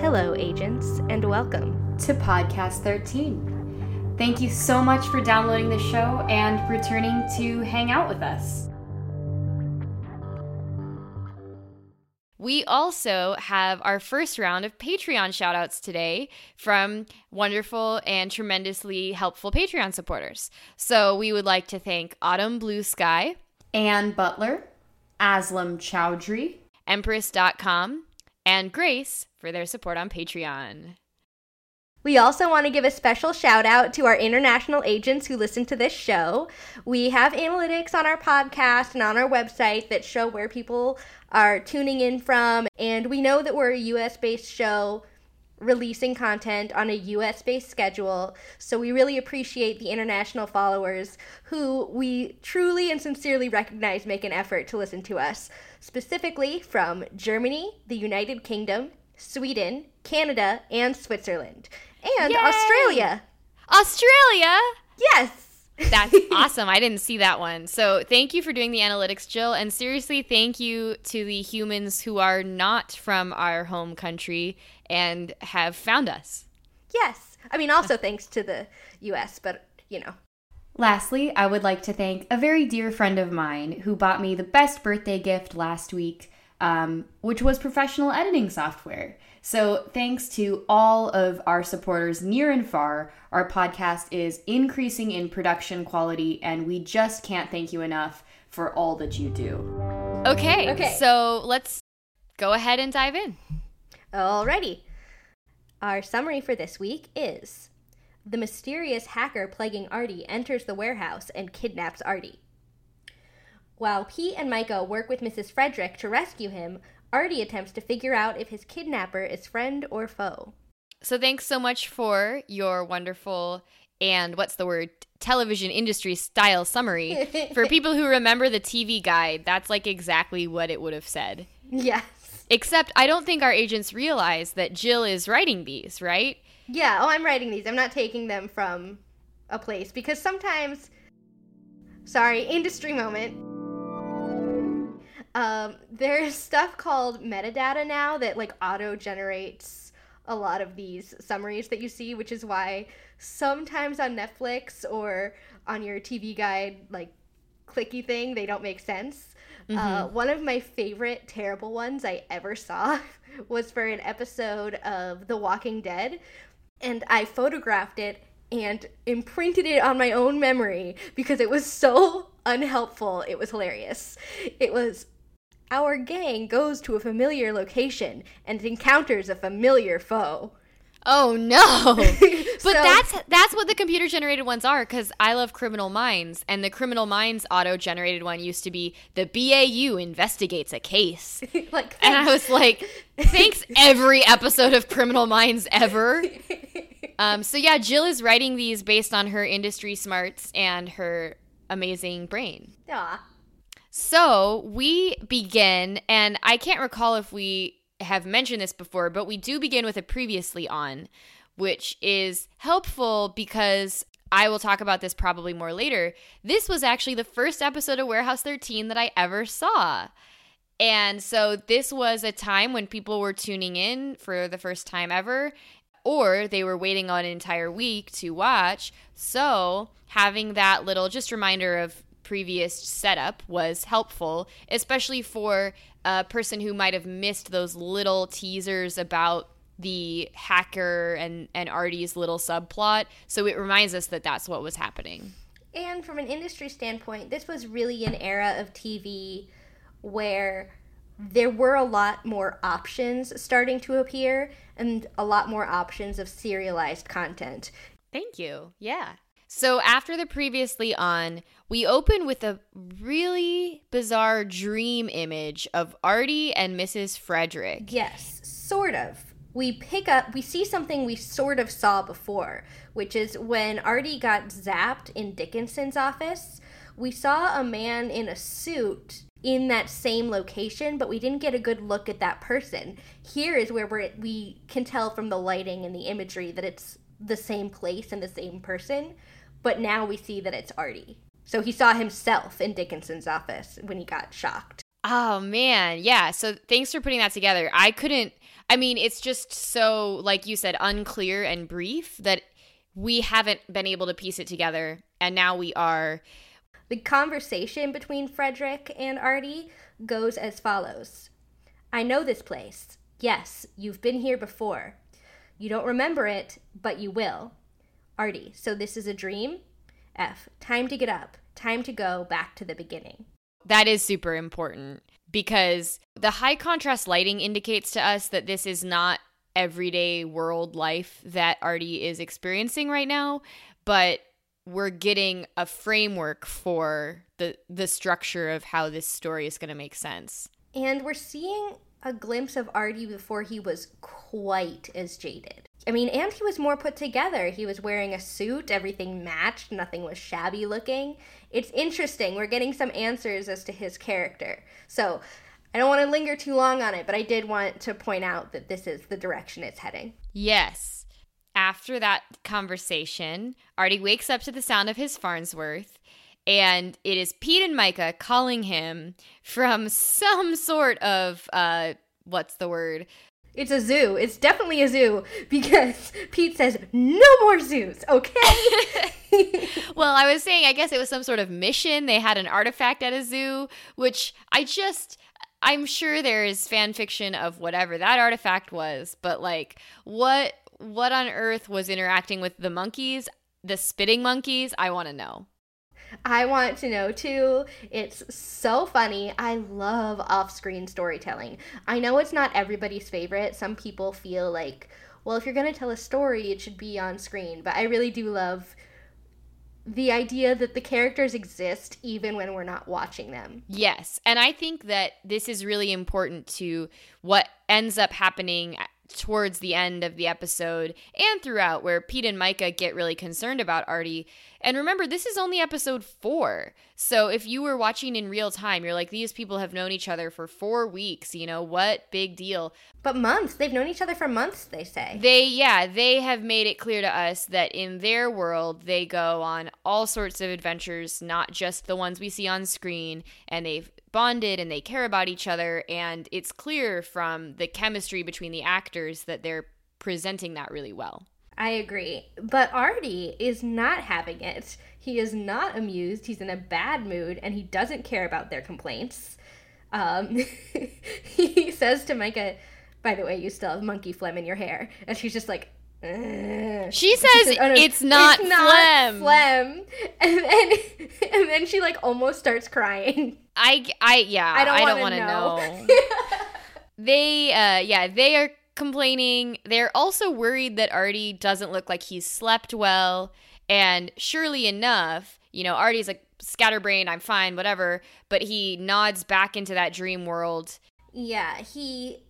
Hello, agents, and welcome to Podcast 13. Thank you so much for downloading the show and returning to hang out with us. We also have our first round of Patreon shoutouts today from wonderful and tremendously helpful Patreon supporters. So we would like to thank Autumn Blue Sky, Ann Butler, Aslam Chowdhury, Empress.com, and Grace for their support on Patreon. We also want to give a special shout out to our international agents who listen to this show. We have analytics on our podcast and on our website that show where people are tuning in from. And we know that we're a US based show releasing content on a US based schedule. So we really appreciate the international followers who we truly and sincerely recognize make an effort to listen to us, specifically from Germany, the United Kingdom, Sweden, Canada, and Switzerland and Yay! Australia. Australia! Yes. That's awesome. I didn't see that one. So thank you for doing the analytics, Jill. And seriously, thank you to the humans who are not from our home country and have found us. Yes. I mean, also thanks to the US, but you know. Lastly, I would like to thank a very dear friend of mine who bought me the best birthday gift last week, um, which was professional editing software. So, thanks to all of our supporters near and far, our podcast is increasing in production quality, and we just can't thank you enough for all that you do. Okay. Okay. So let's go ahead and dive in. Alrighty. Our summary for this week is The mysterious hacker plaguing Artie enters the warehouse and kidnaps Artie. While Pete and Myka work with Mrs. Frederic to rescue him, Artie attempts to figure out if his kidnapper is friend or foe. So thanks so much for your wonderful and what's the word television industry style summary. for people who remember the TV guide, that's like exactly what it would have said. Yes. Except I don't think our agents realize that Jill is writing these, right? Yeah, oh, I'm writing these. I'm not taking them from a place because sometimes. Sorry, industry moment. Um, there's stuff called metadata now that like auto generates a lot of these summaries that you see, which is why sometimes on Netflix or on your TV guide, like clicky thing, they don't make sense. Uh, one of my favorite terrible ones I ever saw was for an episode of The Walking Dead, and I photographed it and imprinted it on my own memory because it was so unhelpful. It was hilarious. It was our gang goes to a familiar location and encounters a familiar foe. Oh no. but So- that's that's what the computer generated ones are cuz I love Criminal Minds and the Criminal Minds auto generated one used to be the BAU investigates a case. like And I was like, thanks every episode of Criminal Minds ever. Um, so yeah, Jill is writing these based on her industry smarts and her amazing brain. Aw. So we begin, and I can't recall if we have mentioned this before, but we do begin with a previously on, which is helpful because I will talk about this probably more later. This was actually the first episode of Warehouse 13 that I ever saw. And so this was a time when people were tuning in for the first time ever, or they were waiting on an entire week to watch. So having that little just reminder of previous setup was helpful, especially for a person who might have missed those little teasers about the hacker and and Artie's little subplot. So it reminds us that that's what was happening. And from an industry standpoint, this was really an era of TV where there were a lot more options starting to appear and a lot more options of serialized content. Thank you. Yeah. So after the previously on, we open with a really bizarre dream image of Artie and Mrs. Frederic. Yes, sort of. We pick up, we see something we sort of saw before, which is when Artie got zapped in Dickinson's office. We saw a man in a suit in that same location, but we didn't get a good look at that person. Here is where we're, we can tell from the lighting and the imagery that it's the same place and the same person, but now we see that it's Artie. So he saw himself in Dickinson's office when he got shocked. Oh man, yeah. So thanks for putting that together. I couldn't I mean, it's just so, like you said, unclear and brief that we haven't been able to piece it together. And now we are. The conversation between Frederic and Artie goes as follows I know this place. Yes, you've been here before. You don't remember it, but you will. Artie, so this is a dream? F. Time to get up. Time to go back to the beginning. That is super important because the high contrast lighting indicates to us that this is not everyday world life that Artie is experiencing right now, but we're getting a framework for the the structure of how this story is going to make sense. And we're seeing a glimpse of Artie before he was quite as jaded. I mean, and he was more put together. He was wearing a suit, everything matched, nothing was shabby looking. It's interesting. We're getting some answers as to his character. So, I don't want to linger too long on it, but I did want to point out that this is the direction it's heading. Yes. After that conversation, Artie wakes up to the sound of his Farnsworth, and it is Pete and Myka calling him from some sort of uh what's the word? It's a zoo. It's definitely a zoo because Pete says no more zoos, okay? well, I was saying I guess it was some sort of mission. They had an artifact at a zoo, which I just I'm sure there is fan fiction of whatever that artifact was, but like what what on earth was interacting with the monkeys, the spitting monkeys? I want to know. I want to know too. It's so funny. I love off screen storytelling. I know it's not everybody's favorite. Some people feel like, well, if you're going to tell a story, it should be on screen. But I really do love the idea that the characters exist even when we're not watching them. Yes. And I think that this is really important to what ends up happening towards the end of the episode and throughout, where Pete and Myka get really concerned about Artie. And remember, this is only episode four. So if you were watching in real time, you're like, these people have known each other for four weeks. You know, what big deal? But months. They've known each other for months, they say. They, yeah, they have made it clear to us that in their world, they go on all sorts of adventures, not just the ones we see on screen. And they've bonded and they care about each other. And it's clear from the chemistry between the actors that they're presenting that really well. I agree. But Artie is not having it. He is not amused. He's in a bad mood and he doesn't care about their complaints. Um, he says to Myka, by the way, you still have monkey phlegm in your hair. And she's just like, Ugh. She says, she says oh, no, it's not it's phlegm. phlegm. And then and then she like almost starts crying. I I yeah, I don't, don't want to know. know. they uh yeah, they are complaining. They're also worried that Artie doesn't look like he's slept well, and surely enough, you know, Artie's like scatterbrained, I'm fine, whatever, but he nods back into that dream world. Yeah, he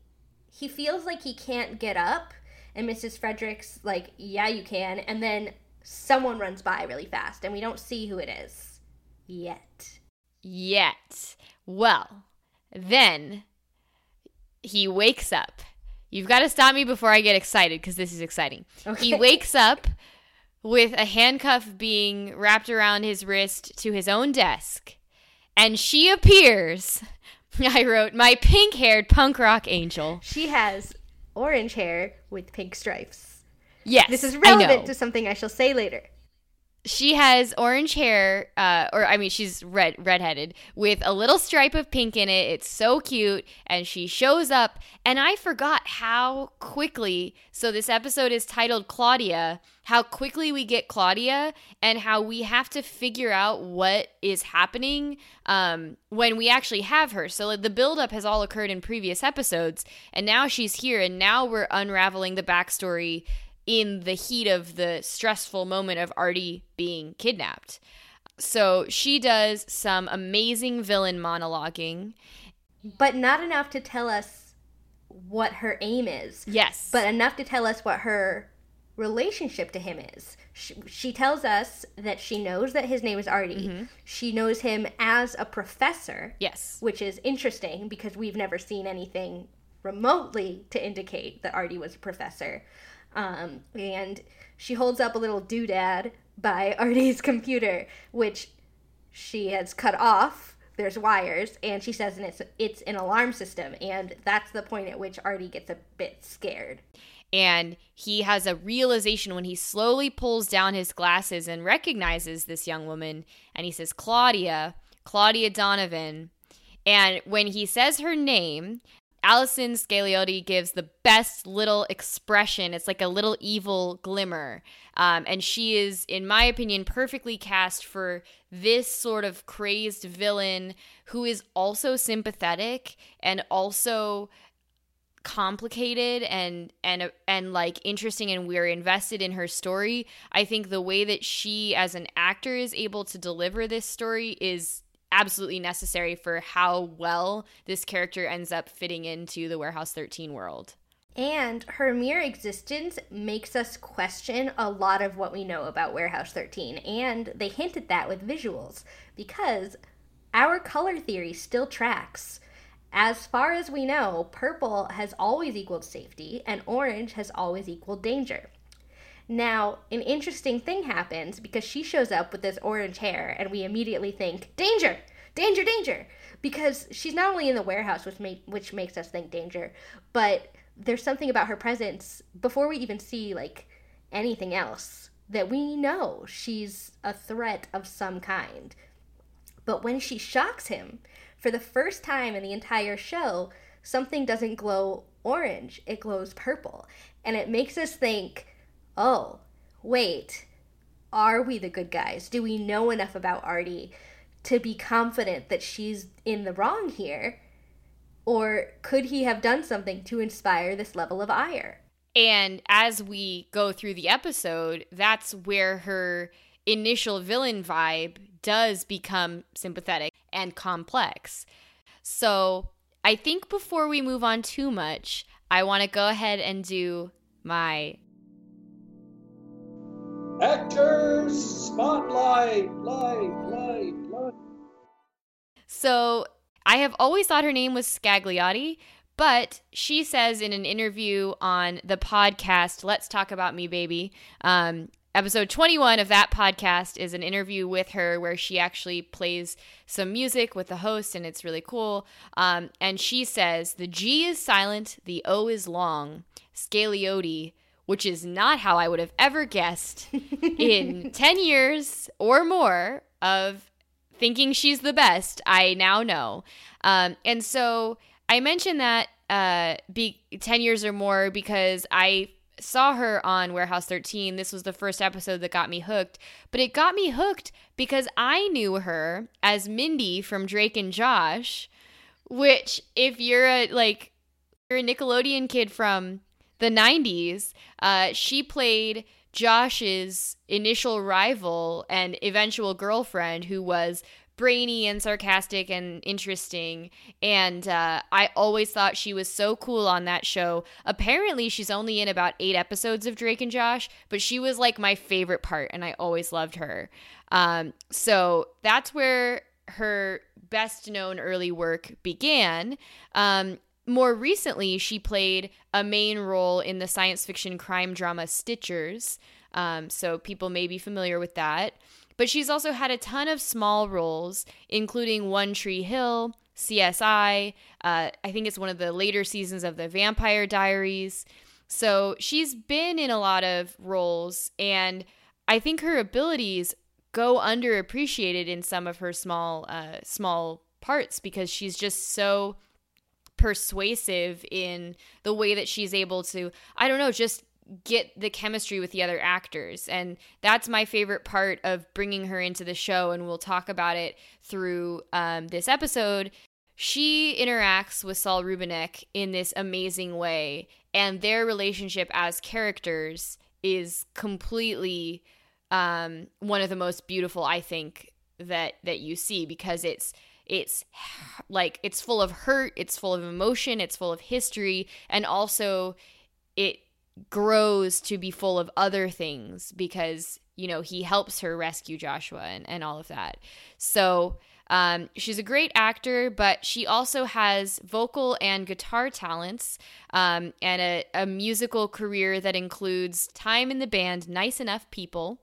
he feels like he can't get up and Mrs. Fredericks like, "Yeah, you can." And then someone runs by really fast and we don't see who it is yet. Yet. Well, then he wakes up. You've got to stop me before I get excited because this is exciting. Okay. He wakes up with a handcuff being wrapped around his wrist to his own desk, and she appears. I wrote, My pink haired punk rock angel. She has orange hair with pink stripes. Yes. This is relevant to something I shall say later she has orange hair, uh, or I mean, she's red, redheaded with a little stripe of pink in it. It's so cute, and she shows up, and I forgot how quickly. So this episode is titled Claudia. How quickly we get Claudia, and how we have to figure out what is happening um, when we actually have her. So the buildup has all occurred in previous episodes, and now she's here, and now we're unraveling the backstory in the heat of the stressful moment of Artie being kidnapped. So she does some amazing villain monologuing. But not enough to tell us what her aim is. Yes. But enough to tell us what her relationship to him is. She, she tells us that she knows that his name is Artie. Mm-hmm. She knows him as a professor. Yes. Which is interesting because we've never seen anything remotely to indicate that Artie was a professor. Um, and she holds up a little doodad by Artie's computer, which she has cut off there's wires, and she says and it's it's an alarm system, and that's the point at which Artie gets a bit scared. And he has a realization when he slowly pulls down his glasses and recognizes this young woman, and he says, Claudia, Claudia Donovan. And when he says her name, Allison Scagliotti gives the best little expression. It's like a little evil glimmer. Um, and she is, in my opinion, perfectly cast for this sort of crazed villain who is also sympathetic and also complicated and and and like interesting and we're invested in her story i think the way that she as an actor is able to deliver this story is absolutely necessary for how well this character ends up fitting into the warehouse 13 world and her mere existence makes us question a lot of what we know about Warehouse 13, and they hint at that with visuals, because our color theory still tracks. As far as we know, purple has always equaled safety, and orange has always equaled danger. Now, an interesting thing happens because she shows up with this orange hair, and we immediately think, danger, danger, danger, because she's not only in the warehouse, which, make, which makes us think danger, but there's something about her presence before we even see like anything else that we know she's a threat of some kind. But when she shocks him, for the first time in the entire show, something doesn't glow orange, it glows purple. And it makes us think, oh, wait, are we the good guys? Do we know enough about Artie to be confident that she's in the wrong here? Or could he have done something to inspire this level of ire? And as we go through the episode, that's where her initial villain vibe does become sympathetic and complex. So I think before we move on too much, I want to go ahead and do my actors spotlight, light, light, light. So I have always thought her name was Scagliotti, but she says in an interview on the podcast Let's Talk About Me Baby, um, episode 21 of that podcast is an interview with her where she actually plays some music with the host and it's really cool um, and she says the g is silent the o is long scaliotti which is not how i would have ever guessed in 10 years or more of thinking she's the best i now know um, and so i mentioned that uh, be 10 years or more because i saw her on Warehouse 13. This was the first episode that got me hooked. But it got me hooked because I knew her as Mindy from Drake and Josh, which if you're a like you're a Nickelodeon kid from the 90s, uh, she played Josh's initial rival and eventual girlfriend who was brainy and sarcastic and interesting. And uh, I always thought she was so cool on that show. Apparently, she's only in about eight episodes of Drake and Josh, but she was like my favorite part, and I always loved her. Um, so that's where her best known early work began. Um, more recently, she played a main role in the science fiction crime drama Stitchers. Um, so people may be familiar with that. But she's also had a ton of small roles, including One Tree Hill, CSI. Uh, I think it's one of the later seasons of the Vampire Diaries. So she's been in a lot of roles, and I think her abilities go underappreciated in some of her small, uh, small parts because she's just so persuasive in the way that she's able to, I don't know, just get the chemistry with the other actors. And that's my favorite part of bringing her into the show. And we'll talk about it through um, this episode. She interacts with Saul Rubinek in this amazing way. And their relationship as characters is completely um, one of the most beautiful, I think, that that you see because it's it's like it's full of hurt it's full of emotion it's full of history and also it grows to be full of other things because you know he helps her rescue joshua and, and all of that. So um, she's a great actor but she also has vocal and guitar talents um, and a, a musical career that includes time in the band nice enough people.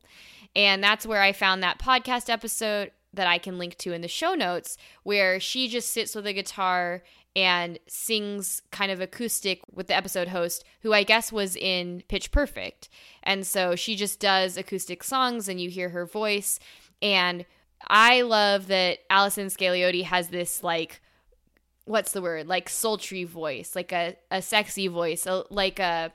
And that's where i found that podcast episode that I can link to in the show notes where she just sits with a guitar and sings kind of acoustic with the episode host, who I guess was in Pitch Perfect. And so she just does acoustic songs and you hear her voice. And I love that Allison Scagliotti has this like what's the word? Like sultry voice, like a, a sexy voice, a, like a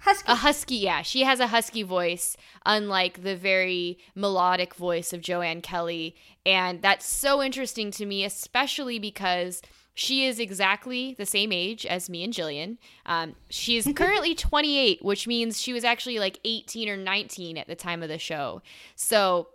Husky. a husky, yeah. She has a husky voice, unlike the very melodic voice of Joanne Kelly. And that's so interesting to me, especially because she is exactly the same age as me and Jillian. Um, she is currently 28, which means she was actually like 18 or 19 at the time of the show. So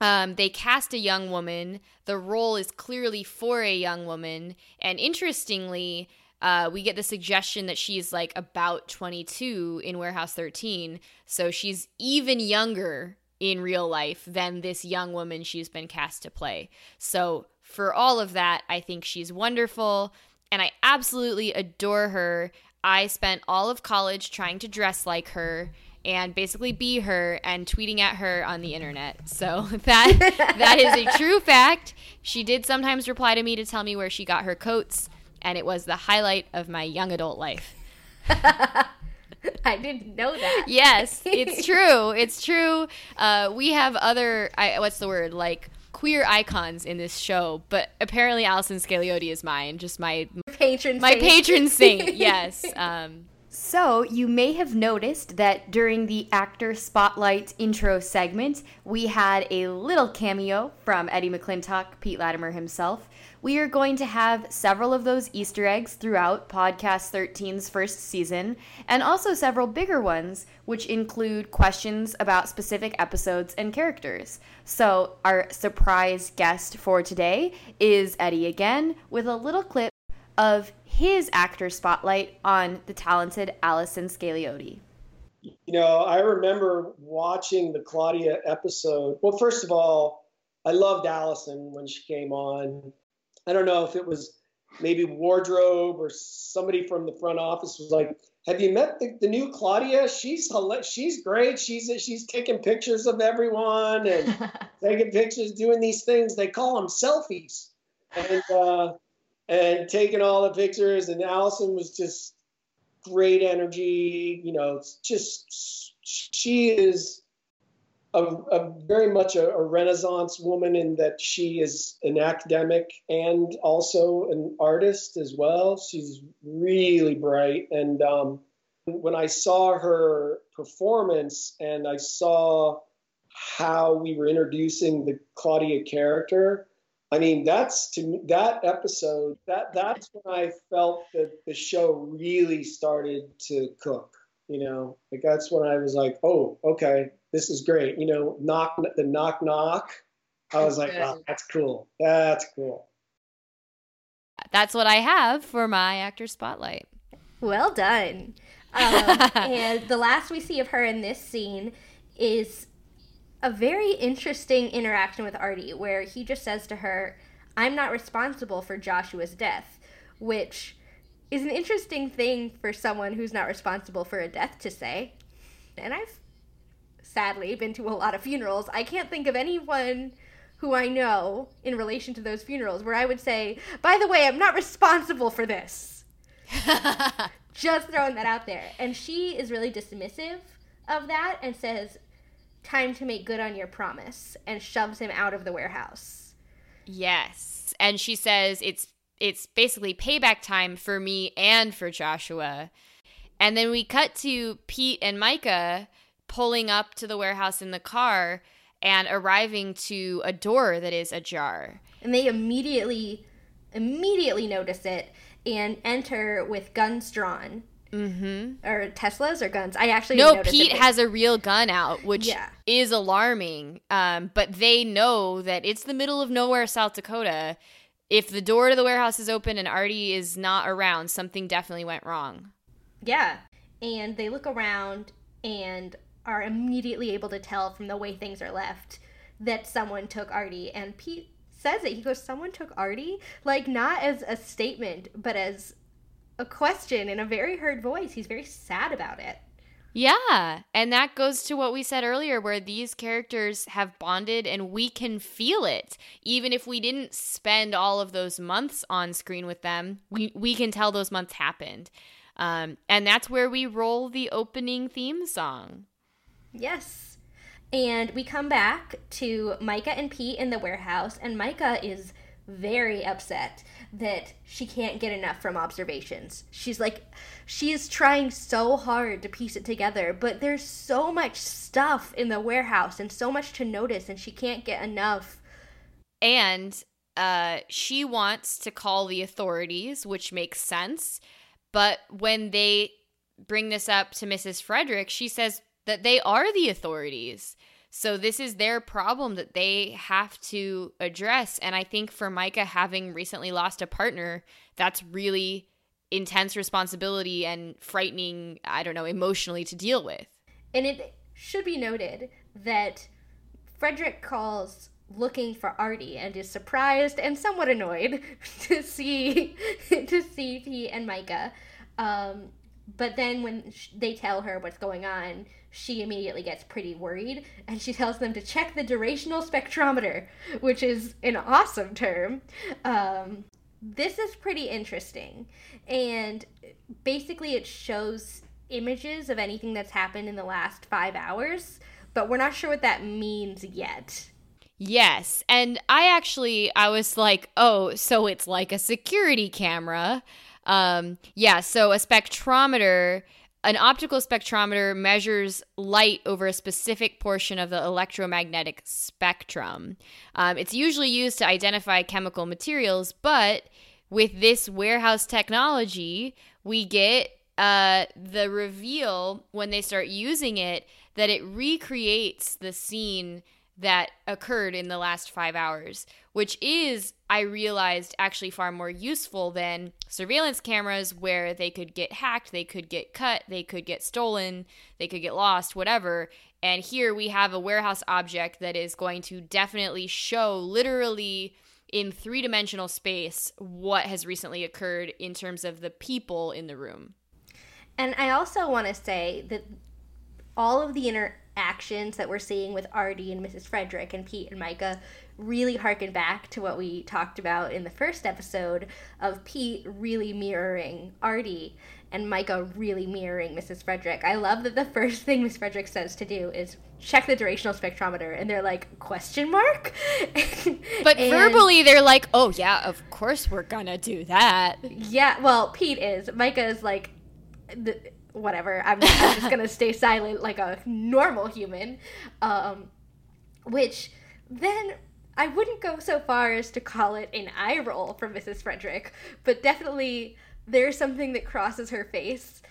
um, they cast a young woman. The role is clearly for a young woman. And interestingly, uh, we get the suggestion that she's like about 22 in Warehouse 13. So she's even younger in real life than this young woman she's been cast to play. So for all of that, I think she's wonderful and I absolutely adore her. I spent all of college trying to dress like her and basically be her and tweeting at her on the internet. So that that is a true fact. She did sometimes reply to me to tell me where she got her coats and it was the highlight of my young adult life. I didn't know that. Yes, it's true. It's true. Uh, we have other, I, what's the word? Like queer icons in this show, but apparently Allison Scagliotti is mine. Just my Patron my saint. patron saint. Yes. Um, So, you may have noticed that during the actor spotlight intro segment, we had a little cameo from Eddie McClintock, Pete Lattimer himself. We are going to have several of those Easter eggs throughout Podcast 13's first season, and also several bigger ones, which include questions about specific episodes and characters. So, our surprise guest for today is Eddie again, with a little clip of his actor spotlight on the talented Allison Scagliotti. You know, I remember watching the Claudia episode. Well, first of all, I loved Allison when she came on. I don't know if it was maybe wardrobe or somebody from the front office was like, "Have you met the, the new Claudia? She's she's great. She's she's taking pictures of everyone and taking pictures, doing these things. They call them selfies." And uh, and taking all the pictures. And Allison was just great energy. You know, it's just she is a, a very much a, a Renaissance woman in that she is an academic and also an artist as well. She's really bright. And um, when I saw her performance and I saw how we were introducing the Claudia character, I mean, that's to me, that episode, that that's when I felt that the show really started to cook. You know, like that's when I was like, oh, okay, this is great. You know, knock the knock knock. I was like, wow, that's cool. That's cool. that's what I have for my actor spotlight. Well done. Um, and the last we see of her in this scene is a very interesting interaction with Artie, where he just says to her, I'm not responsible for Joshua's death, which is an interesting thing for someone who's not responsible for a death to say. And I've sadly been to a lot of funerals. I can't think of anyone who I know in relation to those funerals where I would say, by the way, I'm not responsible for this. Just throwing that out there. And she is really dismissive of that and says, time to make good on your promise, and shoves him out of the warehouse. Yes. And she says it's it's basically payback time for me and for Joshua. And then we cut to Pete and Myka pulling up to the warehouse in the car and arriving to a door that is ajar. And they immediately, immediately notice it and enter with guns drawn. Mm-hmm. Or Teslas or guns. I actually No, Pete they- has a real gun out, which Yeah. is alarming. Um, but they know that it's the middle of nowhere, South Dakota. If the door to the warehouse is open and Artie is not around, something definitely went wrong. Yeah. And they look around and are immediately able to tell from the way things are left that someone took Artie. And Pete says it. He goes, Someone took Artie? Like, not as a statement, but as a question in a very hurt voice. He's very sad about it. Yeah. And that goes to what we said earlier, where these characters have bonded and we can feel it. Even if we didn't spend all of those months on screen with them, we, we can tell those months happened. Um, and that's where we roll the opening theme song. Yes. And we come back to Myka and Pete in the warehouse, and Myka is very upset that she can't get enough from observations. She's like, she's trying so hard to piece it together, but there's so much stuff in the warehouse and so much to notice, and she can't get enough. And uh, she wants to call the authorities, which makes sense. But when they bring this up to Mrs. Frederic, she says that they are the authorities. So this is their problem that they have to address. And I think for Myka, having recently lost a partner, that's really intense responsibility and frightening, I don't know, emotionally to deal with. And it should be noted that Frederic calls looking for Artie and is surprised and somewhat annoyed to see to see Pete and Myka. Um, but then when they tell her what's going on, she immediately gets pretty worried and she tells them to check the durational spectrometer, which is an awesome term. Um, this is pretty interesting. And basically, it shows images of anything that's happened in the last five hours, but we're not sure what that means yet. Yes. And I actually I was like, "Oh, so it's like a security camera." Um yeah, so a spectrometer an optical spectrometer measures light over a specific portion of the electromagnetic spectrum. Um, it's usually used to identify chemical materials, but with this warehouse technology, we get uh, the reveal when they start using it that it recreates the scene that occurred in the last five hours, which is, I realized, actually far more useful than surveillance cameras where they could get hacked, they could get cut, they could get stolen, they could get lost, whatever. And here we have a warehouse object that is going to definitely show literally in three dimensional space what has recently occurred in terms of the people in the room. And I also want to say that all of the inner actions that we're seeing with Artie and Mrs. Frederic and Pete and Myka really harken back to what we talked about in the first episode of Pete really mirroring Artie and Myka really mirroring Mrs. Frederic. I love that the first thing Miss Frederic says to do is check the durational spectrometer and they're like question mark but and, verbally they're like oh yeah of course we're gonna do that yeah well pete is myka is like the, whatever. I'm, I'm just gonna stay silent like a normal human. Um, which then I wouldn't go so far as to call it an eye roll from Mrs. Frederic, but definitely there's something that crosses her face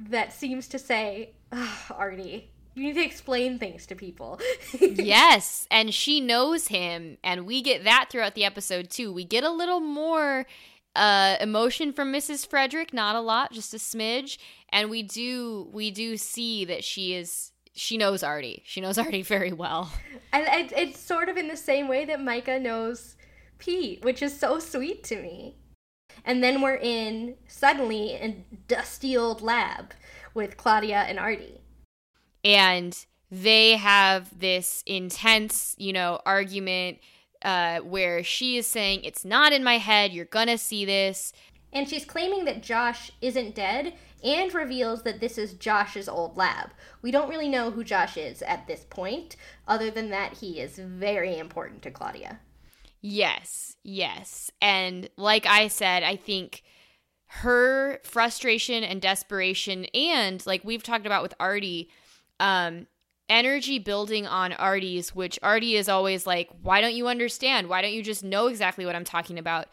that seems to say, oh, Artie, you need to explain things to people. yes, and she knows him, and we get that throughout the episode too. We get a little more uh, emotion from Mrs. Frederic, not a lot, just a smidge. And we do we do see that she is she knows Artie. She knows Artie very well. And it's sort of in the same way that Myka knows Pete, which is so sweet to me. And then we're in suddenly a dusty old lab with Claudia and Artie. And they have this intense, you know, argument uh, where she is saying, It's not in my head, you're gonna see this. And she's claiming that Josh isn't dead and reveals that this is Josh's old lab. We don't really know who Josh is at this point, other than that he is very important to Claudia. Yes, yes. And like I said, I think her frustration and desperation, and like we've talked about with Artie, um, energy building on Artie's, which Artie is always like, why don't you understand? Why don't you just know exactly what I'm talking about?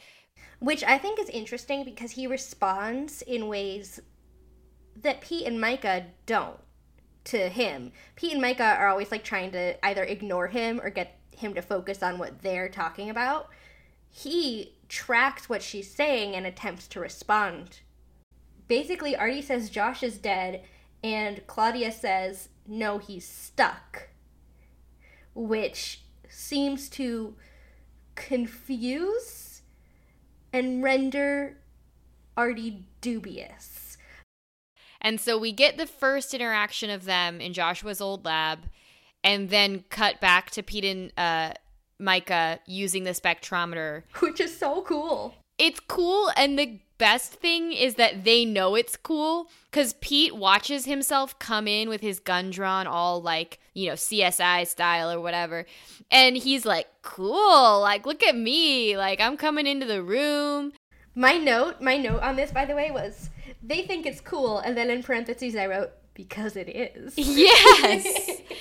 Which I think is interesting because he responds in ways that Pete and Myka don't to him. Pete and Myka are always like trying to either ignore him or get him to focus on what they're talking about. He tracks what she's saying and attempts to respond. Basically, Artie says Josh is dead, and Claudia says no, he's stuck, which seems to confuse and render Artie dubious. And so we get the first interaction of them in Joshua's old lab, and then cut back to Pete and uh, Myka using the spectrometer. Which is so cool. It's cool, and the best thing is that they know it's cool because Pete watches himself come in with his gun drawn, all like, you know, CSI style or whatever. And he's like, cool, like, look at me. Like, I'm coming into the room. My note, my note on this, by the way, was they think it's cool. And then in parentheses, I wrote, because it is. Yes.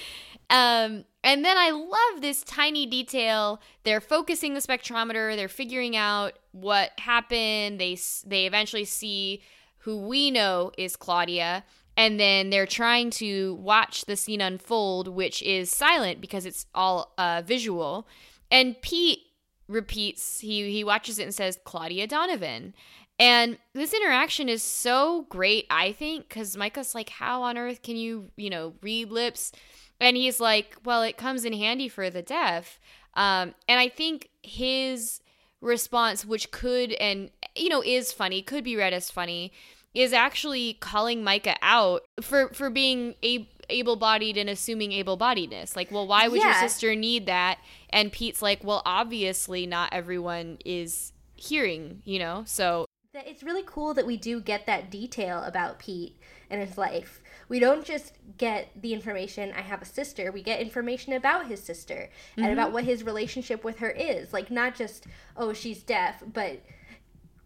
Um, and then I love this tiny detail. They're focusing the spectrometer. They're figuring out what happened. They they eventually see who we know is Claudia, and then they're trying to watch the scene unfold, which is silent because it's all uh, visual. And Pete repeats. He he watches it and says Claudia Donovan. And this interaction is so great, I think, because Myka's like, How on earth can you, you know, read lips? And he's like, well, it comes in handy for the deaf. Um, and I think his response, which could and, you know, is funny, could be read as funny, is actually calling Myka out for, for being a, able-bodied and assuming able-bodiedness like well why would yeah. your sister need that and pete's like well obviously not everyone is hearing you know so it's really cool that we do get that detail about pete and his life we don't just get the information I have a sister, we get information about his sister mm-hmm. and about what his relationship with her is. Like not just oh she's deaf, but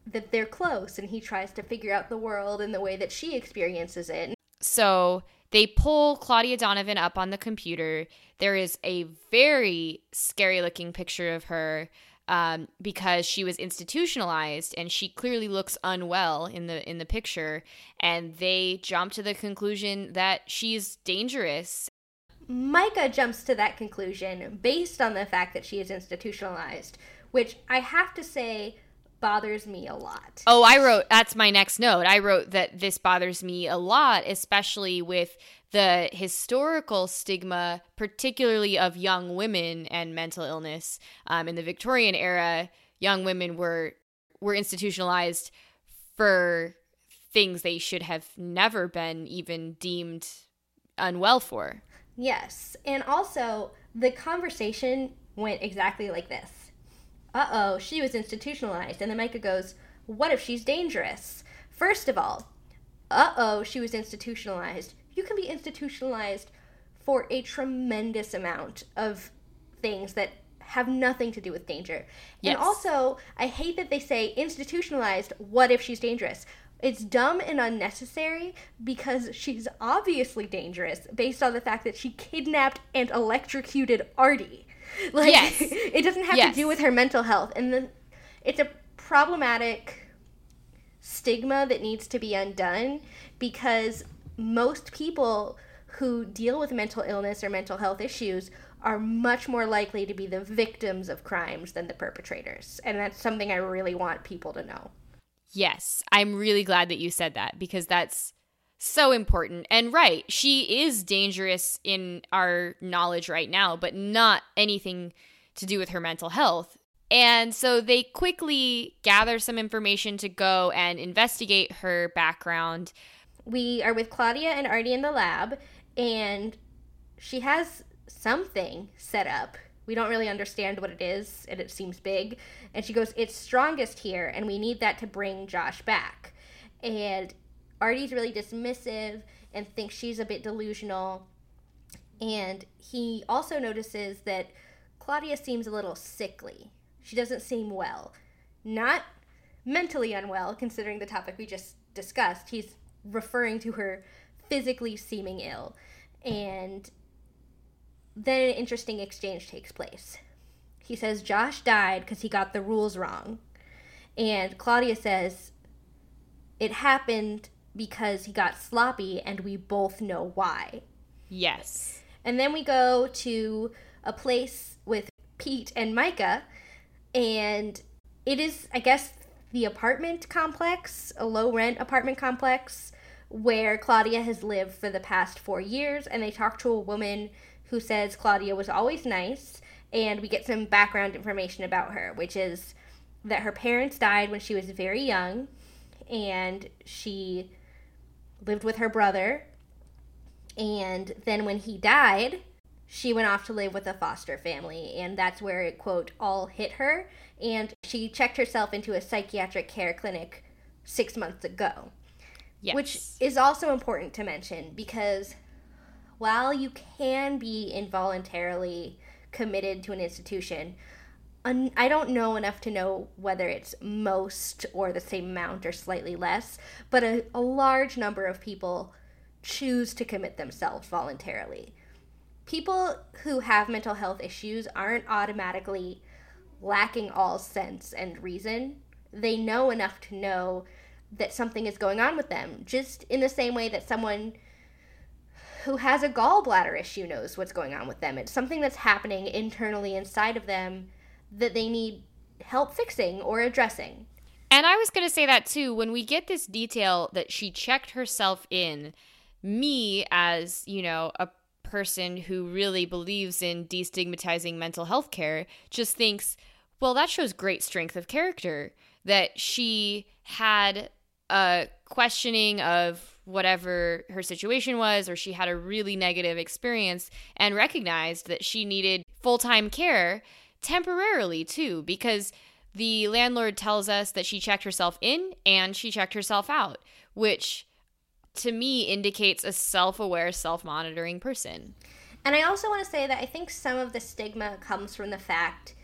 that they're close and he tries to figure out the world in the way that she experiences it. So they pull Claudia Donovan up on the computer. There is a very scary looking picture of her um, because she was institutionalized and she clearly looks unwell in the in the picture and they jump to the conclusion that she's dangerous myka jumps to that conclusion based on the fact that she is institutionalized which i have to say bothers me a lot. Oh, I wrote that's my next note. I wrote that this bothers me a lot, especially with the historical stigma, particularly of young women and mental illness. Um, in the Victorian era, young women were were institutionalized for things they should have never been even deemed unwell for. Yes, and also the conversation went exactly like this. Uh oh, she was institutionalized, and then Myka goes, "What if she's dangerous?" First of all, uh oh, she was institutionalized you can be institutionalized for a tremendous amount of things that have nothing to do with danger. Yes. And also, I hate that they say institutionalized, what if she's dangerous? It's dumb and unnecessary because she's obviously dangerous based on the fact that she kidnapped and electrocuted Artie. Like yes. it doesn't have yes. to do with her mental health and then it's a problematic stigma that needs to be undone because most people who deal with mental illness or mental health issues are much more likely to be the victims of crimes than the perpetrators. And that's something I really want people to know. Yes, I'm really glad that you said that because that's so important. And right, she is dangerous in our knowledge right now, but not anything to do with her mental health. And so they quickly gather some information to go and investigate her background we are with Claudia and Artie in the lab, and she has something set up. We don't really understand what it is, and it seems big. And she goes, It's strongest here, and we need that to bring Josh back. And Artie's really dismissive and thinks she's a bit delusional. And he also notices that Claudia seems a little sickly. She doesn't seem well. Not mentally unwell, considering the topic we just discussed. He's referring to her physically seeming ill. And then an interesting exchange takes place. He says Josh died because he got the rules wrong. And Claudia says it happened because he got sloppy and we both know why. Yes. And then we go to a place with Pete and Myka, and it is, I guess, the apartment complex, a low rent apartment complex where Claudia has lived for the past four years. And they talk to a woman who says Claudia was always nice. And we get some background information about her, which is that her parents died when she was very young. And she lived with her brother. And then when he died, she went off to live with a foster family. And that's where it, quote, all hit her. And she checked herself into a psychiatric care clinic six months ago. Yes. Which is also important to mention because while you can be involuntarily committed to an institution, un- I don't know enough to know whether it's most or the same amount or slightly less, but a, a large number of people choose to commit themselves voluntarily. People who have mental health issues aren't automatically lacking all sense and reason. They know enough to know that something is going on with them, just in the same way that someone who has a gallbladder issue knows what's going on with them. It's something that's happening internally inside of them that they need help fixing or addressing. And I was going to say that too. When we get this detail that she checked herself in, me as, you know, a person who really believes in destigmatizing mental health care just thinks, well, that shows great strength of character that she had a questioning of whatever her situation was, or she had a really negative experience and recognized that she needed full time care temporarily too, because the landlord tells us that she checked herself in and she checked herself out, which to me indicates a self aware, self monitoring person. And I also want to say that I think some of the stigma comes from the fact,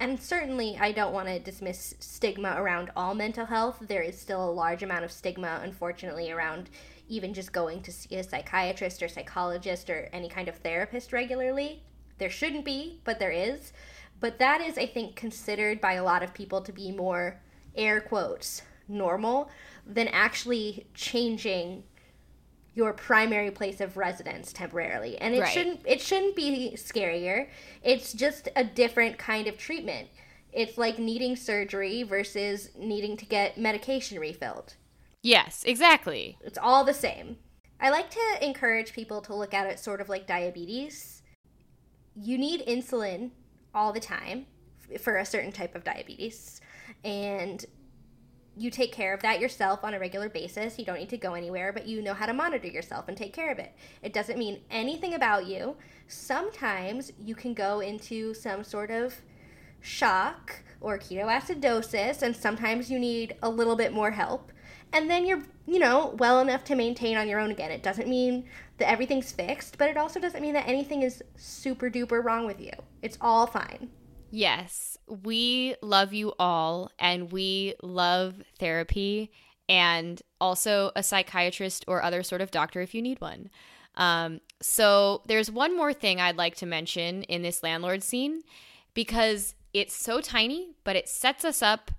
and certainly I don't want to dismiss stigma around all mental health. There is still a large amount of stigma, unfortunately, around even just going to see a psychiatrist or psychologist or any kind of therapist regularly. There shouldn't be, but there is. But that is, I think, considered by a lot of people to be more air quotes normal than actually changing your primary place of residence temporarily. And it Right. shouldn't it shouldn't be scarier. It's just a different kind of treatment. It's like needing surgery versus needing to get medication refilled. Yes, exactly. It's all the same. I like to encourage people to look at it sort of like diabetes. You need insulin all the time for a certain type of diabetes. And you take care of that yourself on a regular basis. You don't need to go anywhere, but you know how to monitor yourself and take care of it. It doesn't mean anything about you. Sometimes you can go into some sort of shock or ketoacidosis, and sometimes you need a little bit more help. And then you're, you know, well enough to maintain on your own again. It doesn't mean that everything's fixed, but it also doesn't mean that anything is super duper wrong with you. It's all fine. Yes, we love you all, and we love therapy and also a psychiatrist or other sort of doctor if you need one. Um, so, there's one more thing I'd like to mention in this landlord scene because it's so tiny, but it sets us up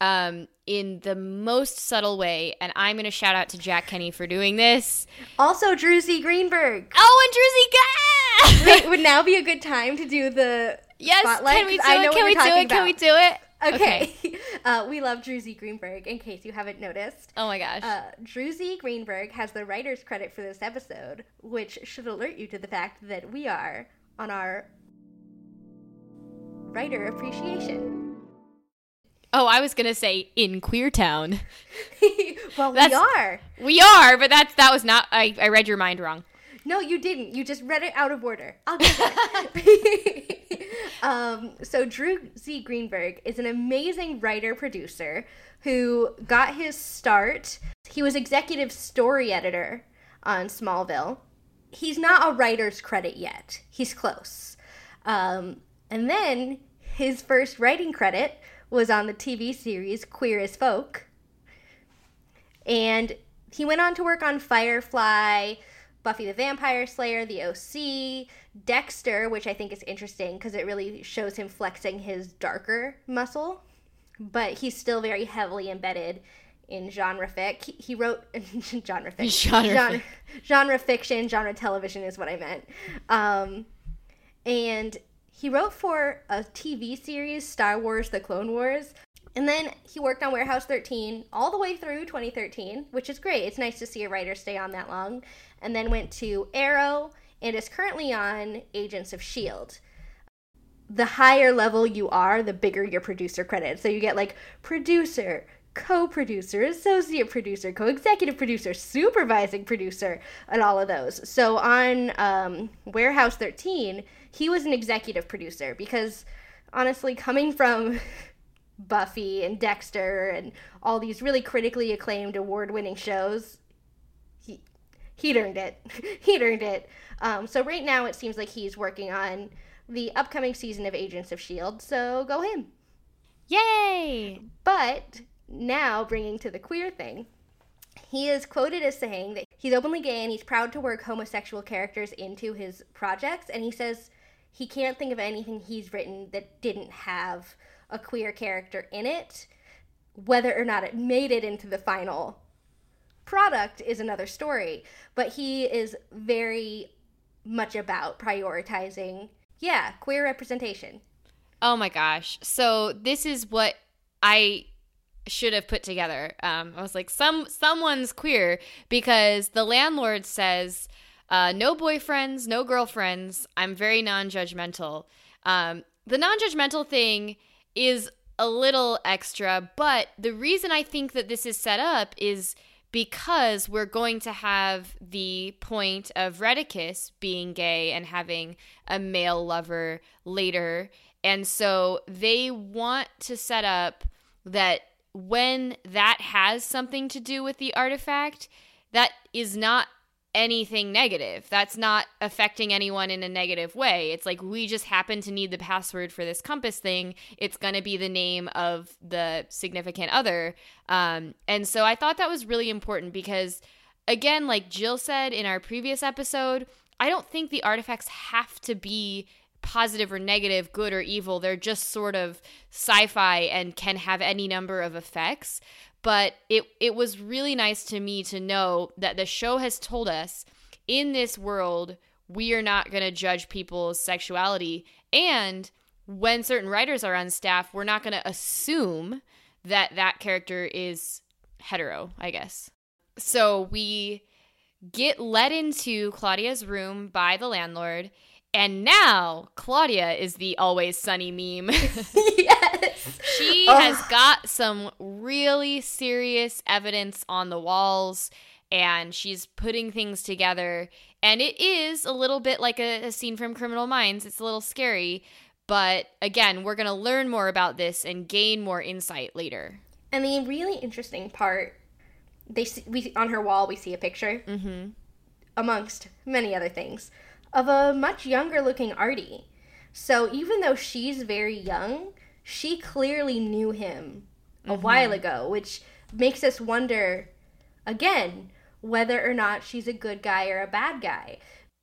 um, in the most subtle way. And I'm going to shout out to Jack Kenny for doing this. Also, Z. Greenberg. Oh, and Druzy Gah! Wait, would now be a good time to do the Yes, spotlight? can we do I know it? Can we do it? Can we do it? Okay. Uh, we love Drew Z. Greenberg, in case you haven't noticed. Oh my gosh. Uh, Z. Greenberg has the writer's credit for this episode, which should alert you to the fact that we are on our writer appreciation. oh, I was gonna say in Queer Town. well, we That's- are. We are, but that's that was not. I, I read your mind wrong. No, you didn't. You just read it out of order. I'll get there. um, so Drew Z. Greenberg is an amazing writer producer who got his start. He was executive story editor on Smallville. He's not a writer's credit yet. He's close. Um, and then his first writing credit was on the TV series Queer as Folk. And he went on to work on Firefly, Buffy the Vampire Slayer, The OC, Dexter, which I think is interesting because it really shows him flexing his darker muscle. But he's still very heavily embedded in genre fic. He, he wrote genre fic. Genre genre, genre fiction, genre television is what I meant. Um, and he wrote for a TV series, Star Wars: The Clone Wars. And then he worked on Warehouse 13 all the way through 2013, which is great. It's nice to see a writer stay on that long. And then went to Arrow and is currently on Agents of S.H.I.E.L.D. The higher level you are, the bigger your producer credit. So you get like producer, co-producer, associate producer, co-executive producer, supervising producer, and all of those. So on um, Warehouse 13, he was an executive producer because honestly, coming from Buffy and Dexter and all these really critically acclaimed award-winning shows, he he'd earned it. he'd earned it. Um, so right now, it seems like he's working on the upcoming season of Agents of Shield. So go him. Yay! But now, bringing to the queer thing, he is quoted as saying that he's openly gay and he's proud to work homosexual characters into his projects. And he says he can't think of anything he's written that didn't have a queer character in it. Whether or not it made it into the final product is another story. But he is very much about prioritizing, yeah, queer representation. Oh my gosh. So this is what I should have put together. Um, I was like, some someone's queer because the landlord says, uh, no boyfriends, no girlfriends. I'm very non-judgmental. Um, the non-judgmental thing is a little extra, but the reason I think that this is set up is because we're going to have the point of Rheticus being gay and having a male lover later. And so they want to set up that when that has something to do with the artifact, that is not anything negative. That's not affecting anyone in a negative way. It's like we just happen to need the password for this compass thing. It's going to be the name of the significant other. Um, and so I thought that was really important because, again, like Jill said in our previous episode, I don't think the artifacts have to be positive or negative, good or evil. They're just sort of sci-fi and can have any number of effects. But it it was really nice to me to know that the show has told us in this world we are not going to judge people's sexuality and when certain writers are on staff, we're not going to assume that that character is hetero, I guess. So we get led into Claudia's room by the landlord and now Claudia is the always sunny meme. yes. She oh. has got some really serious evidence on the walls and she's putting things together. And it is a little bit like a, a scene from Criminal Minds. It's a little scary. But again, we're going to learn more about this and gain more insight later. And the really interesting part, they see, we on her wall we see a picture, mm-hmm. amongst many other things of a much younger looking Artie. So even though she's very young, she clearly knew him a mm-hmm. while ago, which makes us wonder again whether or not she's a good guy or a bad guy.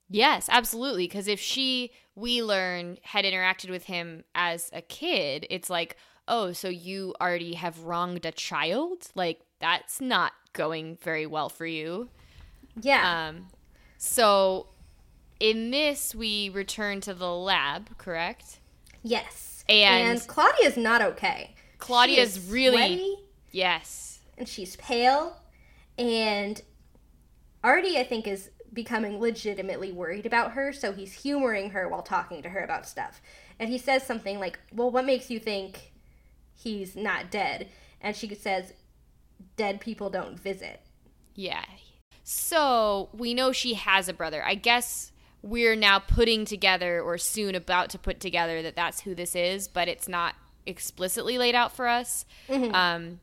Yes, absolutely. Because if she, we learn, had interacted with him as a kid, it's like, oh, so you already have wronged a child? Like, that's not going very well for you. Yeah. Um, so in this, we return to the lab, correct? Yes. And, and Claudia's not okay. Claudia's really sweaty, yes, and she's pale, and Artie, I think, is becoming legitimately worried about her. So he's humoring her while talking to her about stuff, and he says something like, "Well, what makes you think he's not dead?" And she says, "Dead people don't visit." Yeah. So we know she has a brother. I guess we're now putting together or soon about to put together that that's who this is, but it's not explicitly laid out for us. Mm-hmm. Um,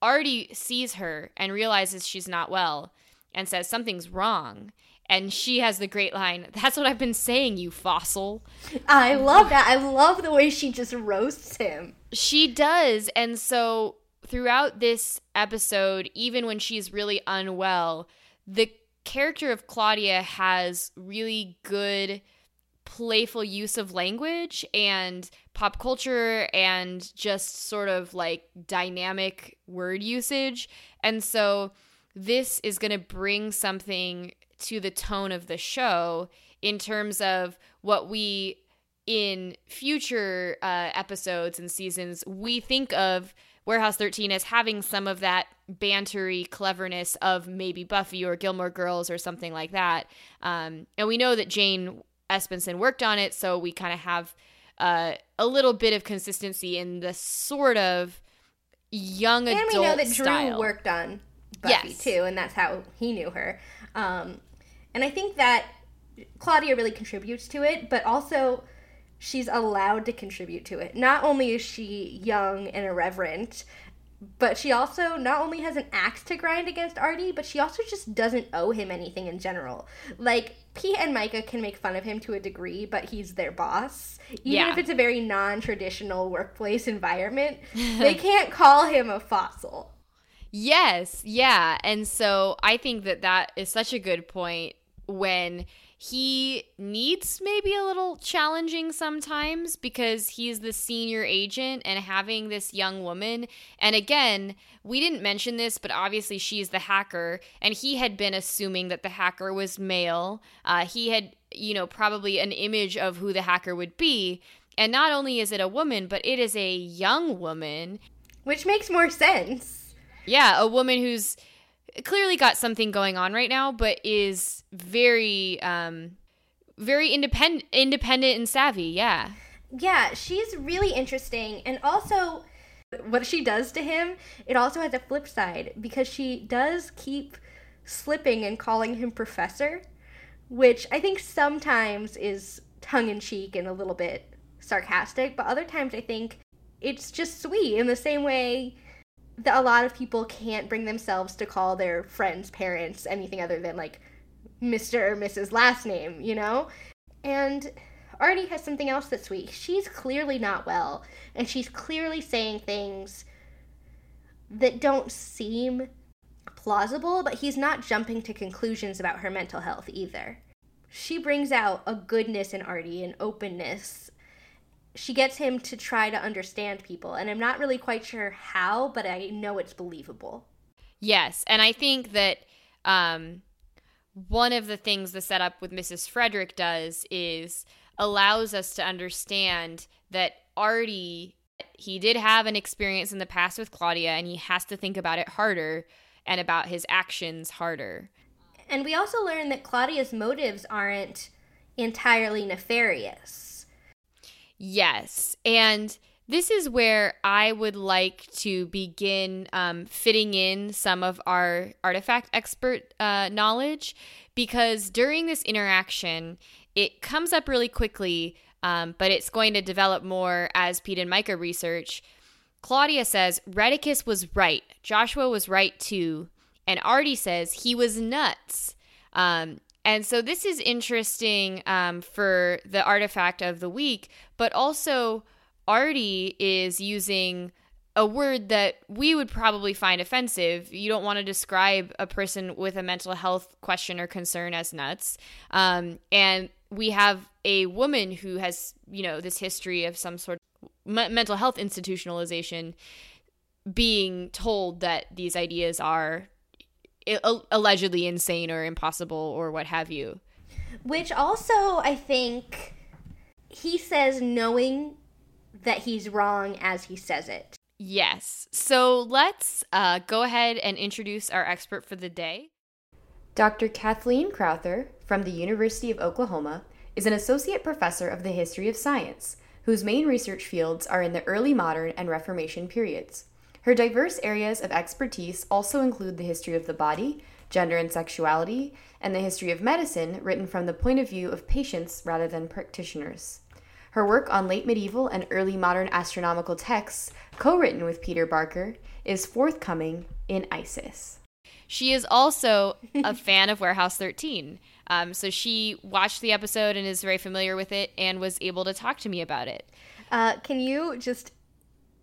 Artie sees her and realizes she's not well and says something's wrong. And she has the great line, That's what I've been saying, you fossil. I love that. I love the way she just roasts him. She does. And so throughout this episode, even when she's really unwell, the character of Claudia has really good playful use of language and pop culture and just sort of like dynamic word usage. And so this is going to bring something to the tone of the show in terms of what we in future uh, episodes and seasons we think of Warehouse 13 as having some of that bantery cleverness of maybe Buffy or Gilmore Girls or something like that. Um, and we know that Jane Espenson worked on it, so we kind of have uh, a little bit of consistency in the sort of young and adult we know that style. Drew worked on Buffy Yes. too, and that's how he knew her. Um, and I think that Claudia really contributes to it, but also she's allowed to contribute to it. Not only is she young and irreverent, but she also not only has an axe to grind against Artie, but she also just doesn't owe him anything in general. Like Pete and Myka can make fun of him to a degree, but he's their boss. Even Yeah. if it's a very non-traditional workplace environment, they can't call him a fossil. Yes, yeah. And so I think that that is such a good point when he needs maybe a little challenging sometimes because he's the senior agent and having this young woman. And again, we didn't mention this, but obviously she's the hacker, and he had been assuming that the hacker was male. Uh, he had, you know, probably an image of who the hacker would be. And not only is it a woman, but it is a young woman Which makes more sense. yeah, a woman who's clearly got something going on right now, but is very, um, very independent, independent and savvy. Yeah, Yeah, she's really interesting. And also, what she does to him, it also has a flip side because she does keep slipping and calling him professor, which I think sometimes is tongue in cheek and a little bit sarcastic, but other times I think it's just sweet in the same way that a lot of people can't bring themselves to call their friends' parents anything other than like Mr. or Mrs. last name, you know? And Artie has something else that's sweet. She's clearly not well, and she's clearly saying things that don't seem plausible, but he's not jumping to conclusions about her mental health either. She brings out a goodness in Artie, an openness. She gets him to try to understand people, and I'm not really quite sure how, but I know it's believable. yes, and I think that um, one of the things the setup with Mrs. Frederic does is allows us to understand that Artie he did have an experience in the past with Claudia, and he has to think about it harder and about his actions harder. And we also learn that Claudia's motives aren't entirely nefarious. Yes. And this is where I would like to begin um, fitting in some of our artifact expert uh, knowledge because during this interaction, it comes up really quickly, um, but it's going to develop more as Pete and Myka research. Claudia says Rheticus was right. Joshua was right too. And Artie says he was nuts. Um, and so this is interesting um, for the artifact of the week, but also Artie is using a word that we would probably find offensive. You don't want to describe a person with a mental health question or concern as nuts. Um, and we have a woman who has, you know, this history of some sort of me- mental health institutionalization being told that these ideas are allegedly insane or impossible or what have you. Which also, I think, he says knowing that he's wrong as he says it. Yes. So let's uh, go ahead and introduce our expert for the day. Dr. Kathleen Crowther from the University of Oklahoma is an associate professor of the history of science, whose main research fields are in the early modern and Reformation periods. Her diverse areas of expertise also include the history of the body, gender and sexuality, and the history of medicine written from the point of view of patients rather than practitioners. Her work on late medieval and early modern astronomical texts, co written with Peter Barker, is forthcoming in ISIS. She is also a fan of Warehouse 13. Um, so she watched the episode and is very familiar with it and was able to talk to me about it. Uh, can you just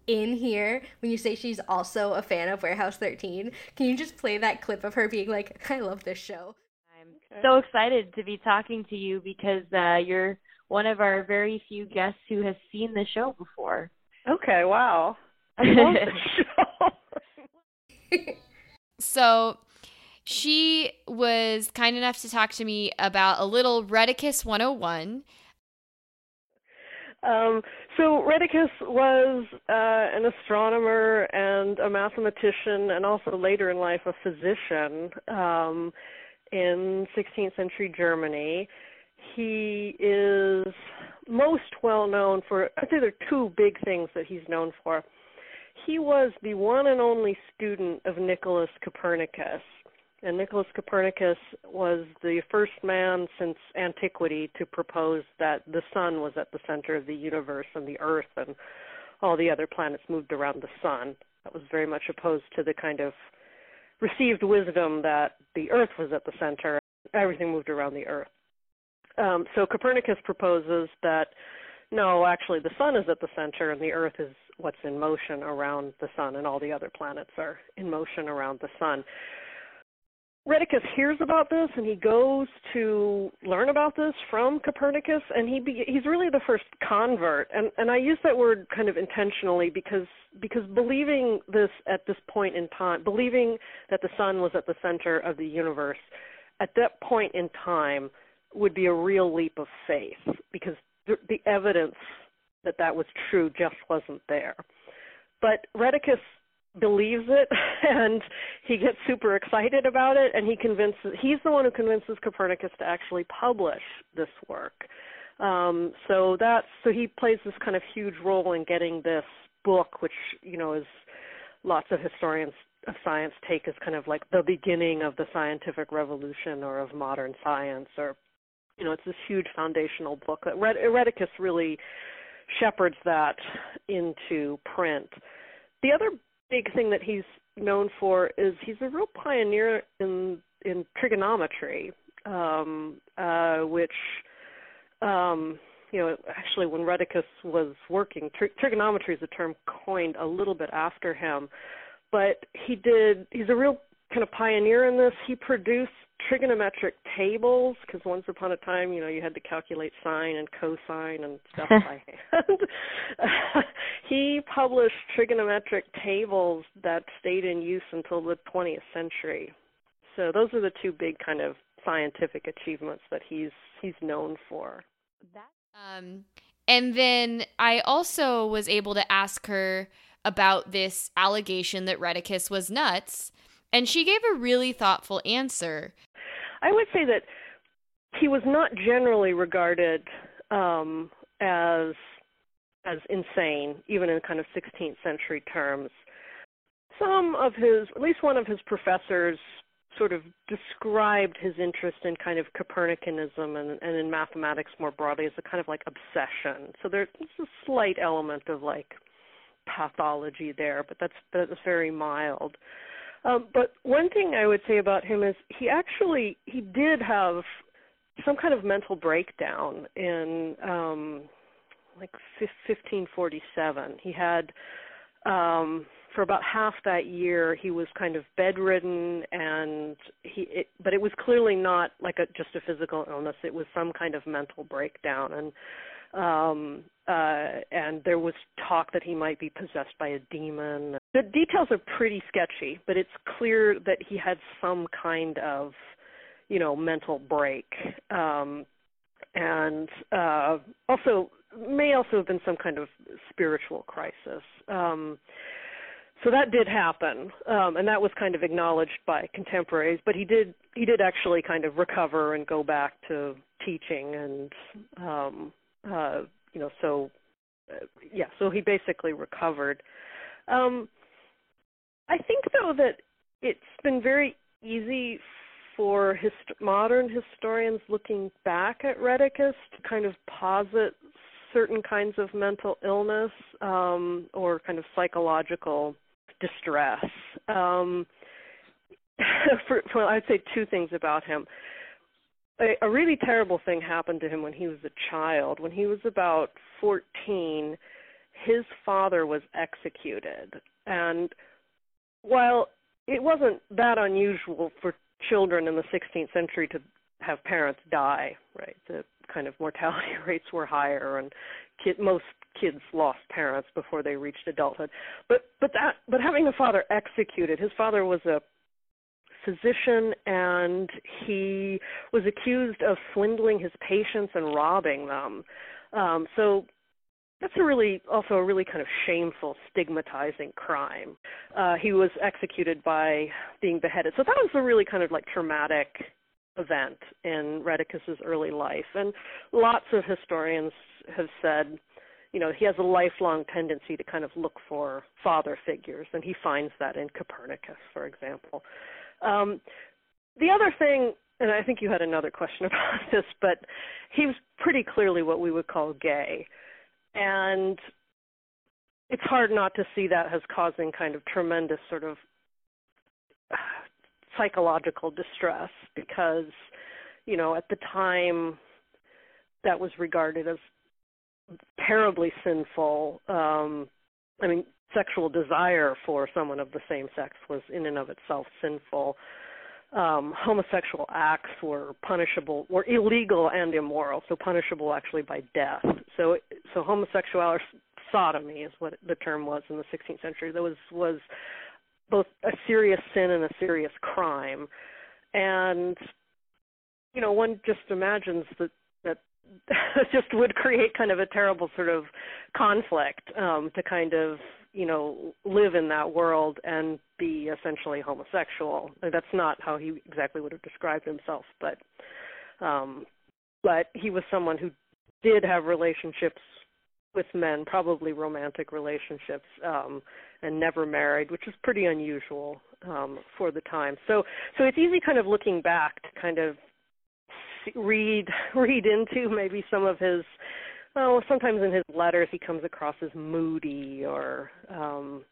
in here when you say she's also a fan of Warehouse 13? Can you just play that clip of her being like, "I love this show." I'm so excited to be talking to you because uh, you're one of our very few guests who has seen the show before. Okay, wow. I love the show. So she was kind enough to talk to me about a little Rheticus 101. Um, so Redicus was uh, an astronomer and a mathematician, and also later in life a physician um, in 16th century Germany. He is most well known for, I'd say there are two big things that he's known for. he was the one and only student of Nicholas Copernicus. And Nicholas Copernicus was the first man since antiquity to propose that the sun was at the center of the universe and the earth and all the other planets moved around the sun. That was very much opposed to the kind of received wisdom that the earth was at the center, everything moved around the earth. Um, so Copernicus proposes that no, actually the sun is at the center and the earth is what's in motion around the sun and all the other planets are in motion around the sun. Rheticus hears about this and he goes to learn about this from Copernicus and he be, he's really the first convert and and I use that word kind of intentionally because because believing this at this point in time believing that the sun was at the center of the universe at that point in time would be a real leap of faith because the, the evidence that that was true just wasn't there. But Rheticus believes it and he gets super excited about it and he convinces he's the one who convinces Copernicus to actually publish this work. Um, so that's so he plays this kind of huge role in getting this book, which you know is lots of historians of science take as kind of like the beginning of the scientific revolution or of modern science or you know it's this huge foundational book that Rheticus really shepherds that into print. The other big thing that he's known for is he's a real pioneer in in trigonometry, um, uh, which um, you know actually when Rheticus was working, tri- trigonometry is a term coined a little bit after him, but he did. He's a real kind of pioneer in this. He produced trigonometric tables because once upon a time, you know, you had to calculate sine and cosine and stuff by hand. he published trigonometric tables that stayed in use until the 20th century. So those are the two big kind of scientific achievements that he's he's known for. that Um, and then I also was able to ask her about this allegation that Rheticus was nuts, and she gave a really thoughtful answer. I would say that he was not generally regarded um, as as insane, even in kind of 16th century terms. Some of his, at least one of his professors, sort of described his interest in kind of Copernicanism and, and in mathematics more broadly as a kind of like obsession. So there's a slight element of like pathology there, but that's that's very mild. Um, but one thing I would say about him is he actually he did have some kind of mental breakdown in um like 1547. He had um for about half that year he was kind of bedridden and he it, but it was clearly not like a just a physical illness it was some kind of mental breakdown and um uh and there was talk that he might be possessed by a demon the details are pretty sketchy but it's clear that he had some kind of you know mental break. Um and uh also may also have been some kind of spiritual crisis. Um so that did happen. Um and that was kind of acknowledged by contemporaries but he did he did actually kind of recover and go back to teaching and um uh you know so uh, yeah so he basically recovered. Um i think though that it's been very easy for hist- modern historians looking back at Rheticus to kind of posit certain kinds of mental illness um, or kind of psychological distress. Um, for, well, I'd say two things about him a, a really terrible thing happened to him when he was a child. When he was about 14, his father was executed. And while it wasn't that unusual for children in the 16th century to have parents die, right? The kind of mortality rates were higher and kid, most kids lost parents before they reached adulthood. But but that but having a father executed, his father was a physician and he was accused of swindling his patients and robbing them. Um, so that's a really also a really kind of shameful, stigmatizing crime. Uh, he was executed by being beheaded. So that was a really kind of like traumatic event in Rheticus's early life, and lots of historians have said, you know, he has a lifelong tendency to kind of look for father figures, and he finds that in Copernicus, for example. Um, the other thing, and I think you had another question about this, but he was pretty clearly what we would call gay. And it's hard not to see that as causing kind of tremendous sort of psychological distress because, you know, at the time that was regarded as terribly sinful. Um, I mean, sexual desire for someone of the same sex was in and of itself sinful. Um, homosexual acts were punishable, were illegal and immoral, so punishable actually by death. So, so homosexuality, sodomy is what the term was in the 16th century. That was was both a serious sin and a serious crime, and you know one just imagines that that just would create kind of a terrible sort of conflict um, to kind of you know live in that world and be essentially homosexual. That's not how he exactly would have described himself, but um, but he was someone who did have relationships with men, probably romantic relationships, um, and never married, which is pretty unusual um, for the time. So so it's easy kind of looking back to kind of read read into maybe some of his well sometimes in his letters he comes across as moody or um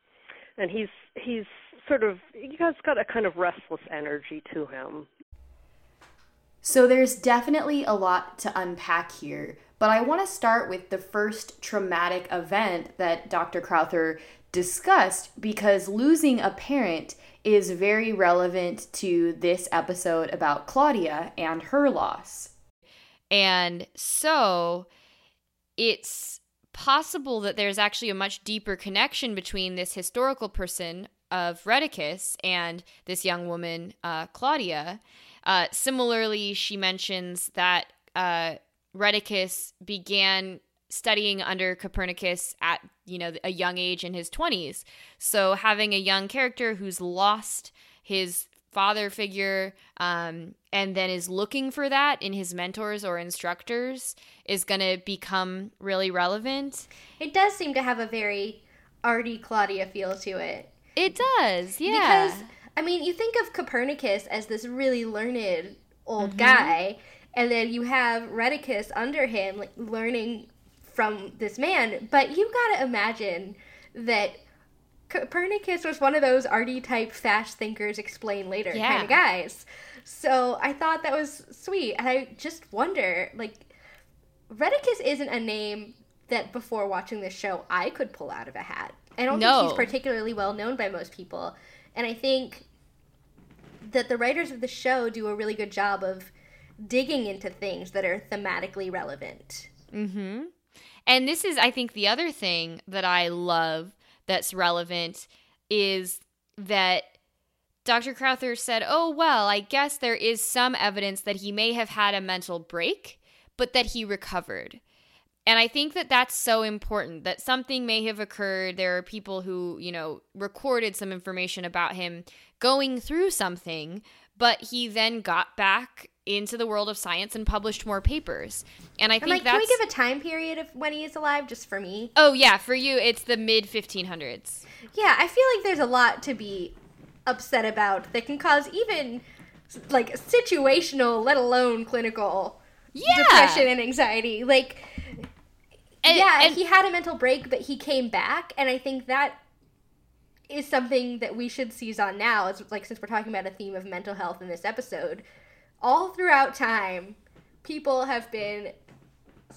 and he's he's sort of he has got a kind of restless energy to him so there's definitely a lot to unpack here but i want to start with the first traumatic event that dr crowther discussed because losing a parent is very relevant to this episode about Claudia and her loss. And so it's possible that there's actually a much deeper connection between this historical person of Rheticus and this young woman, uh, Claudia. Uh, similarly, she mentions that uh, Rheticus began studying under Copernicus at you know a young age in his 20s. So having a young character who's lost his father figure um, and then is looking for that in his mentors or instructors is going to become really relevant. It does seem to have a very Artie Claudia feel to it. It does, yeah. Because I mean, you think of Copernicus as this really learned old mm-hmm. guy, and then you have Rheticus under him, like learning from this man. But you gotta imagine that Copernicus was one of those arty type fast thinkers explain later yeah. kind of guys. So I thought that was sweet. And I just wonder, like, Rheticus isn't a name that before watching this show I could pull out of a hat. I don't no. think he's particularly well known by most people. And I think that the writers of the show do a really good job of digging into things that are thematically relevant. Mm-hmm. And this is, I think, the other thing that I love that's relevant is that Dr. Crowther said, Oh, well, I guess there is some evidence that he may have had a mental break, but that he recovered. And I think that that's so important that something may have occurred. There are people who, you know, recorded some information about him going through something, but he then got back into the world of science and published more papers. And I think like, that's. Can we give a time period of when he is alive, just for me? Oh yeah, for you, it's the mid 1500s. Yeah, I feel like there's a lot to be upset about that can cause even like situational, let alone clinical, yeah. depression and anxiety. Like, and, yeah, and, he had a mental break, but he came back, and I think that is something that we should seize on now. It's like since we're talking about a theme of mental health in this episode, all throughout time, people have been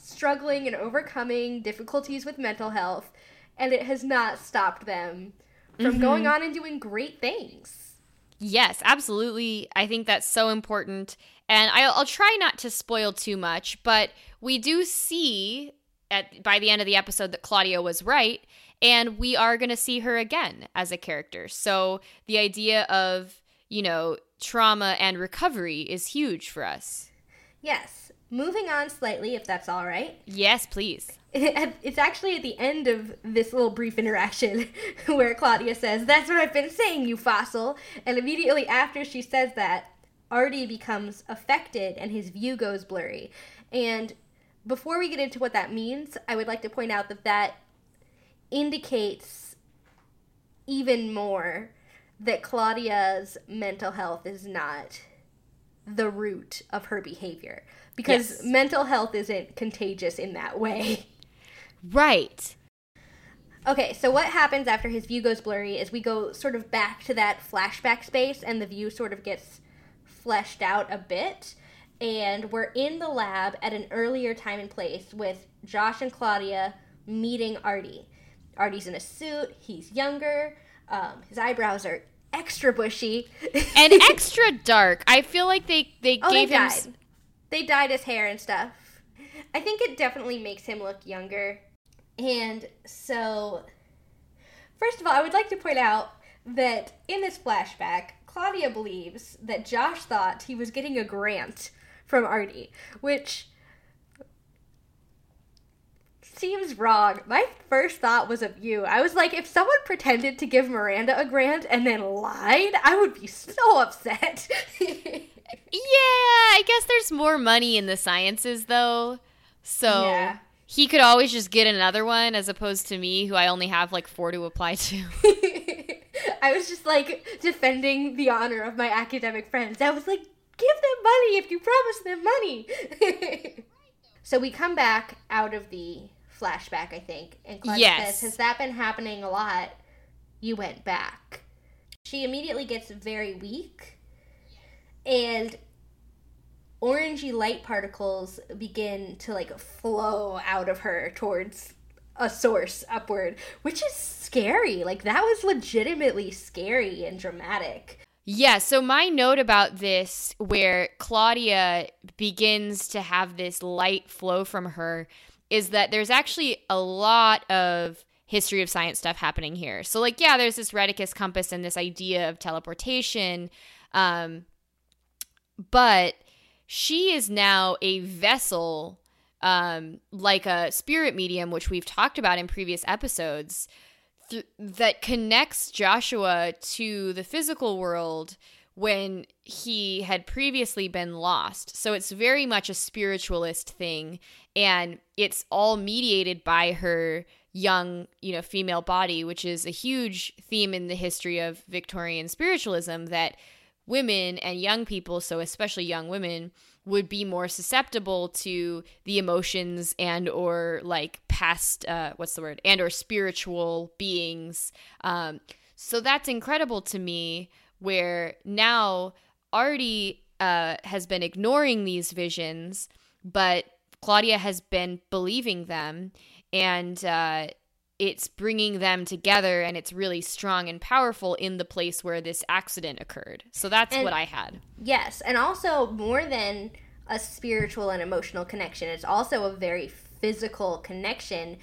struggling and overcoming difficulties with mental health, and it has not stopped them from mm-hmm. going on and doing great things. Yes, absolutely. I think that's so important. And I'll, I'll try not to spoil too much, but we do see at by the end of the episode that Claudia was right, and we are going to see her again as a character. So the idea of you know trauma and recovery is huge for us. Yes. Moving on slightly, if that's all right. Yes, please. It's actually at the end of this little brief interaction where Claudia says, That's what I've been saying, you fossil. And immediately after she says that, Artie becomes affected and his view goes blurry. And before we get into what that means, I would like to point out that that indicates even more that Claudia's mental health is not the root of her behavior because Yes. mental health isn't contagious in that way. Right. Okay, so what happens after his view goes blurry is we go sort of back to that flashback space and the view sort of gets fleshed out a bit. And we're in the lab at an earlier time and place with Josh and Claudia meeting Artie. Artie's in a suit, he's younger, um, his eyebrows are extra bushy. And extra dark. I feel like they they oh, they gave him dyed. s- They dyed his hair and stuff. I think it definitely makes him look younger. And so, first of all, I would like to point out that in this flashback, Claudia believes that Josh thought he was getting a grant from Artie, which seems wrong. My first thought was of you. I was like, if someone pretended to give Miranda a grant and then lied, I would be so upset. Yeah, I guess there's more money in the sciences though. So Yeah. he could always just get another one as opposed to me who I only have like 4 to apply to. I was just like defending the honor of my academic friends. I was like, give them money if you promise them money. so we come back out of the flashback, I think, and Claudia Yes. says, Has that been happening a lot? You went back. She immediately gets very weak, and orangey light particles begin to like flow out of her towards a source upward, which is scary. Like that was legitimately scary and dramatic. Yeah, so my note about this, where Claudia begins to have this light flow from her, is that there's actually a lot of history of science stuff happening here. So, like, yeah, there's this Rheticus compass and this idea of teleportation, um, but she is now a vessel, um, like a spirit medium, which we've talked about in previous episodes th- that connects Joshua to the physical world when he had previously been lost. So it's very much a spiritualist thing and it's all mediated by her young, you know, female body, which is a huge theme in the history of Victorian spiritualism that women and young people, so especially young women, would be more susceptible to the emotions and or like past uh what's the word? And or spiritual beings. Um so that's incredible to me where now artie uh has been ignoring these visions but claudia has been believing them and uh it's bringing them together and it's really strong and powerful in the place where this accident occurred so that's And- what i had Yes, and also more than a spiritual and emotional connection, it's also a very physical connection.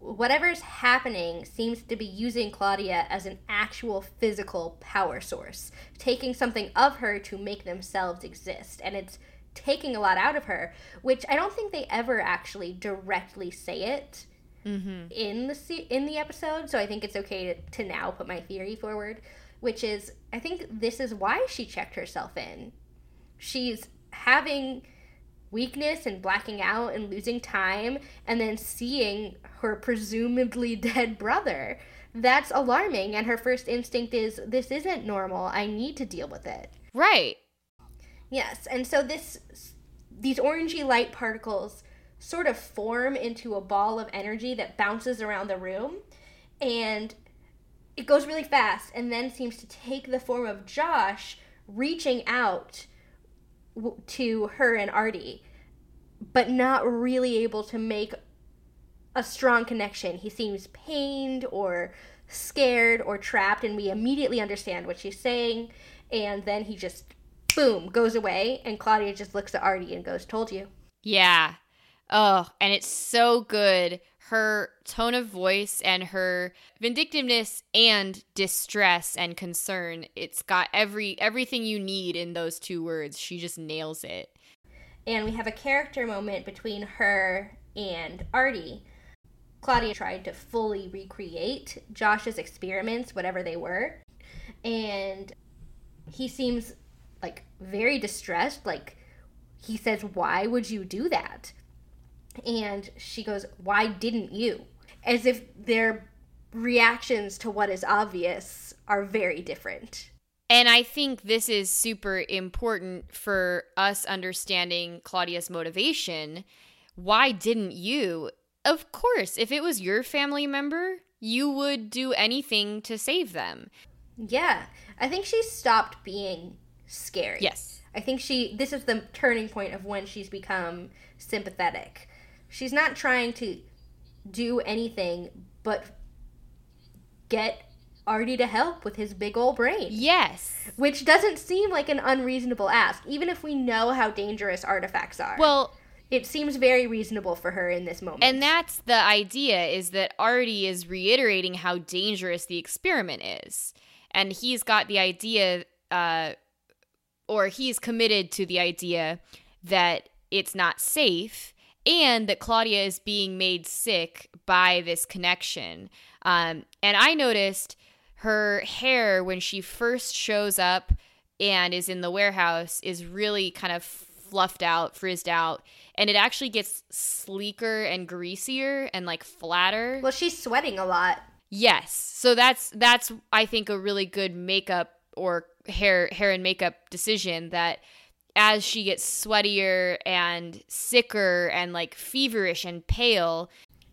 Whatever's happening seems to be using Claudia as an actual physical power source, taking something of her to make themselves exist. And it's taking a lot out of her, which I don't think they ever actually directly say it mm-hmm. in the se- in the episode. So I think it's okay to, to now put my theory forward, which is I think this is why she checked herself in. She's having weakness and blacking out and losing time and then seeing her presumably dead brother. That's alarming and her first instinct is this isn't normal. I need to deal with it. right Yes, and so this these orangey light particles sort of form into a ball of energy that bounces around the room and it goes really fast and then seems to take the form of Josh reaching out to her and Artie but not really able to make a strong connection. He seems pained or scared or trapped, and we immediately understand what she's saying. And then he just, boom, goes away. And Claudia just looks at Artie and goes, Told you. Yeah. Oh, and it's so good. Her tone of voice and her vindictiveness and distress and concern. It's got every everything you need in those two words. She just nails it. And we have a character moment between her and Artie. Claudia tried to fully recreate Josh's experiments, whatever they were. And he seems like very distressed. Like he says, Why would you do that? And she goes, Why didn't you? As if their reactions to what is obvious are very different. And I think this is super important for us understanding Claudia's motivation. Why didn't you? Of course, if it was your family member, you would do anything to save them. Yeah. I think she stopped being scary. Yes. I think she this is the turning point of when she's become sympathetic. She's not trying to do anything but get Artie to help with his big old brain. Yes. Which doesn't seem like an unreasonable ask, even if we know how dangerous artifacts are. Well, it seems very reasonable for her in this moment. And that's the idea is that Artie is reiterating how dangerous the experiment is. And he's got the idea uh, or he's committed to the idea that it's not safe and that Claudia is being made sick by this connection. Um, and I noticed her hair when she first shows up and is in the warehouse is really kind of fluffed out, frizzed out, and it actually gets sleeker and greasier and like flatter. Well, she's sweating a lot. Yes. So that's that's I think a really good makeup or hair hair and makeup decision that as she gets sweatier and sicker and like feverish and pale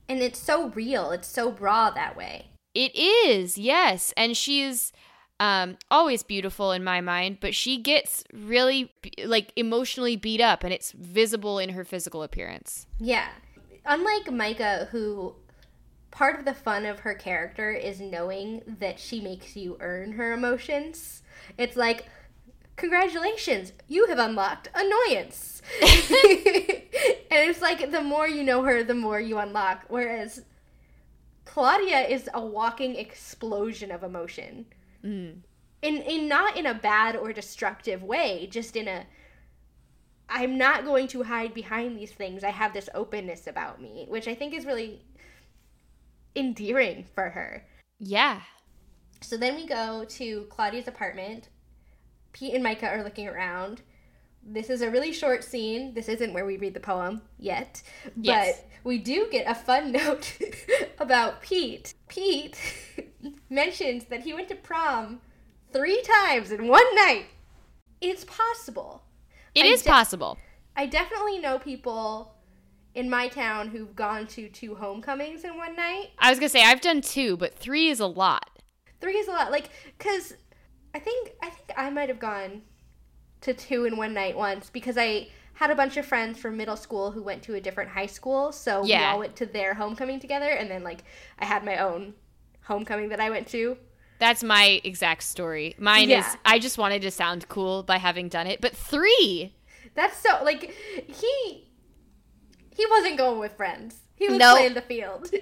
and it's so real. It's so raw that way. It is. Yes. And she's um always beautiful in my mind, but she gets really like emotionally beat up and it's visible in her physical appearance. Yeah. Unlike Myka who part of the fun of her character is knowing that she makes you earn her emotions. It's like, congratulations, you have unlocked annoyance. and it's like the more you know her, the more you unlock. Whereas Claudia is a walking explosion of emotion. Mm. In in not in a bad or destructive way, just in a I'm not going to hide behind these things. I have this openness about me, which I think is really endearing for her. Yeah. So then we go to Claudia's apartment. Pete and Myka are looking around. This is a really short scene. This isn't where we read the poem yet. Yes. But we do get a fun note about Pete. Pete mentions that he went to prom three times in one night. It's possible. It I is de- possible. I definitely know people in my town who've gone to two homecomings in one night. I was gonna say I've done two, but three is a lot. Three is a lot. Like, cause I think I think I might have gone to two in one night once because I had a bunch of friends from middle school who went to a different high school, so we all went to their homecoming together, and then like I had my own homecoming that I went to. That's my exact story. Mine Yeah. is I just wanted to sound cool by having done it, but three. That's so like he he wasn't going with friends. He was Nope. playing the field.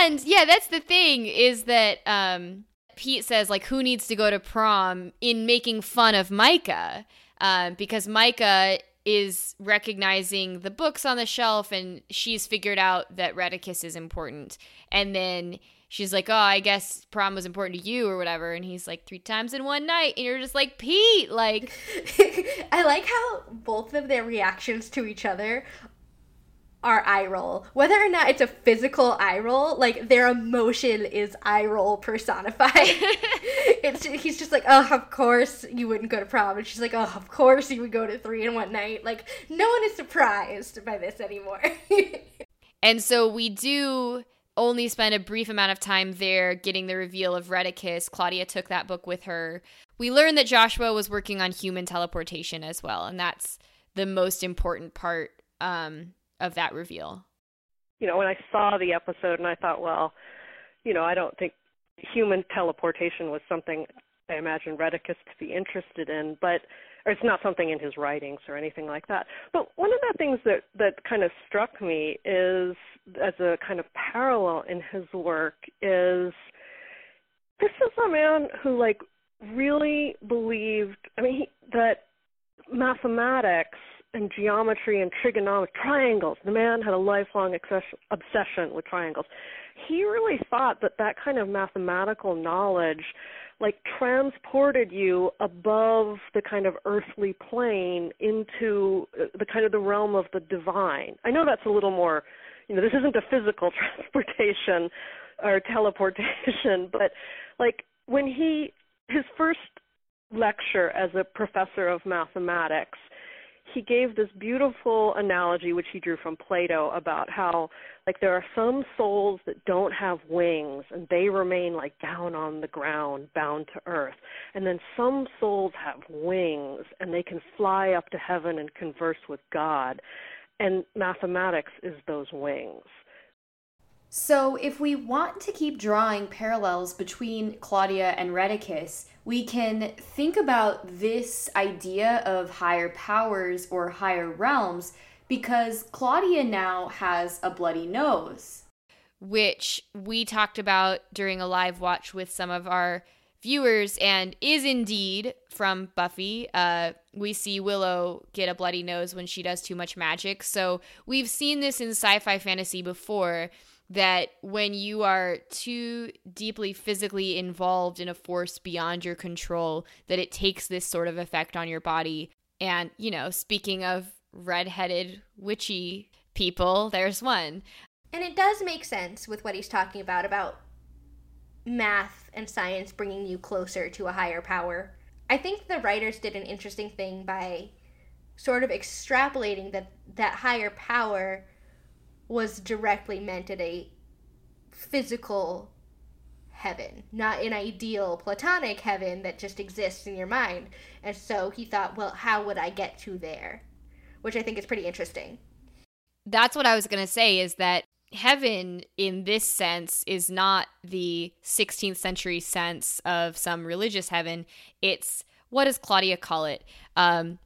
And yeah, that's the thing is that um, Pete says like who needs to go to prom in making fun of Myka? Um, because Myka is recognizing the books on the shelf and she's figured out that Rheticus is important. And then she's like oh I guess prom was important to you or whatever. And he's like three times in one night. And you're just like Pete like I like how both of their reactions to each other are eye roll. Whether or not it's a physical eye roll, like their emotion is eye roll personified. it's he's just like, oh, of course you wouldn't go to prom, and she's like, oh, of course you would go to three in one night. Like no one is surprised by this anymore. And so we do only spend a brief amount of time there getting the reveal of Rheticus. Claudia took that book with her. We learn that Joshua was working on human teleportation as well, and that's the most important part um, of that reveal. You know, when I saw the episode and I thought, well, you know, I don't think human teleportation was something I imagine Rheticus to be interested in, but it's not something in his writings or anything like that. But one of the things that that kind of struck me is as a kind of parallel in his work is this is a man who like really believed I mean he, that mathematics and geometry and trigonometry, triangles. The man had a lifelong obsession with triangles. He really thought that that kind of mathematical knowledge like transported you above the kind of earthly plane into uh, the kind of the realm of the divine. I know that's a little more, you know, this isn't a physical transportation or teleportation, but like when he his first lecture as a professor of mathematics, he gave this beautiful analogy which he drew from Plato about how like there are some souls that don't have wings and they remain like down on the ground bound to earth. And then some souls have wings and they can fly up to heaven and converse with God. And mathematics is those wings so, if we want to keep drawing parallels between Claudia and Rheticus, we can think about this idea of higher powers or higher realms because Claudia now has a bloody nose. Which we talked about during a live watch with some of our viewers and is indeed from Buffy. Uh, we see Willow get a bloody nose when she does too much magic. So we've seen this in sci fi fantasy before that when you are too deeply physically involved in a force beyond your control that it takes this sort of effect on your body. And you know speaking of red-headed witchy people there's one. And it does make sense with what he's talking about about math and science bringing you closer to a higher power. I think the writers did an interesting thing by sort of extrapolating that that higher power was directly meant at a physical heaven, not an ideal platonic heaven that just exists in your mind. And so he thought, well, how would I get to there? Which I think is pretty interesting. That's what I was going to say is that heaven in this sense is not the 16th century sense of some religious heaven. It's what does Claudia call it? Um,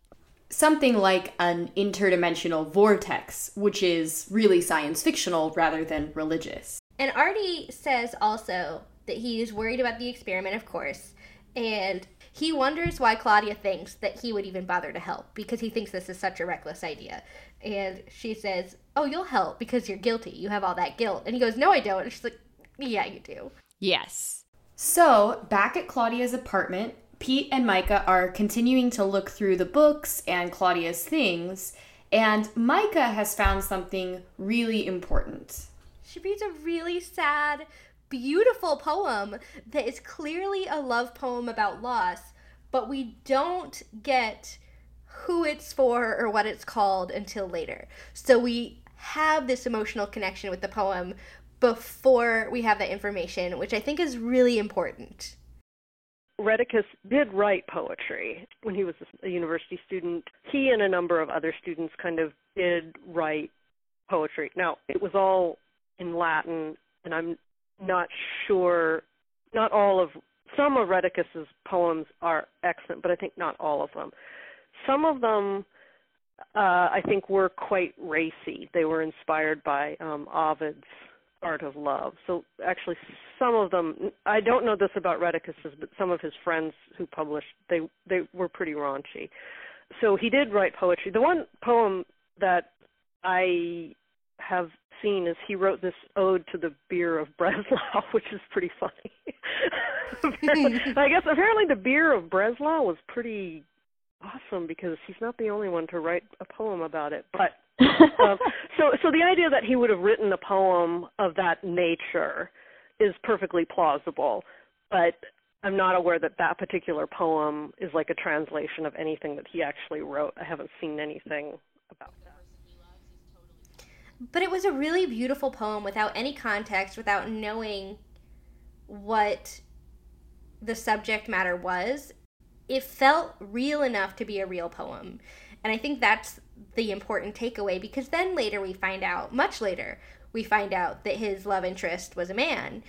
something like an interdimensional vortex, which is really science fictional rather than religious. And Artie says also that he's worried about the experiment, of course, and he wonders why Claudia thinks that he would even bother to help because he thinks this is such a reckless idea. And she says, Oh, you'll help because you're guilty. You have all that guilt. And he goes, No, I don't. And she's like, Yeah, you do. Yes. So, back at Claudia's apartment, Pete and Myka are continuing to look through the books and Claudia's things, and Myka has found something really important. She reads a really sad, beautiful poem that is clearly a love poem about loss, but we don't get who it's for or what it's called until later. So we have this emotional connection with the poem before we have that information, which I think is really important. Rheticus did write poetry when he was a university student. He and a number of other students kind of did write poetry. Now, it was all in Latin, and I'm not sure, not all of, some of Rheticus's poems are excellent, but I think not all of them. Some of them, uh, I think, were quite racy. They were inspired by um, Ovid's art of love. So actually, some of them I don't know this about Rheticus's, but some of his friends who published they they were pretty raunchy. So he did write poetry. The one poem that I have seen is he wrote this ode to the beer of Breslau, which is pretty funny. I guess apparently the beer of Breslau was pretty awesome because he's not the only one to write a poem about it. But um, so so the idea that he would have written a poem of that nature is perfectly plausible, but I'm not aware that that particular poem is like a translation of anything that he actually wrote. I haven't seen anything about that. But it was a really beautiful poem without any context, without knowing what the subject matter was. It felt real enough to be a real poem. And I think that's the important takeaway because then later we find out, much later, we find out that his love interest was a man.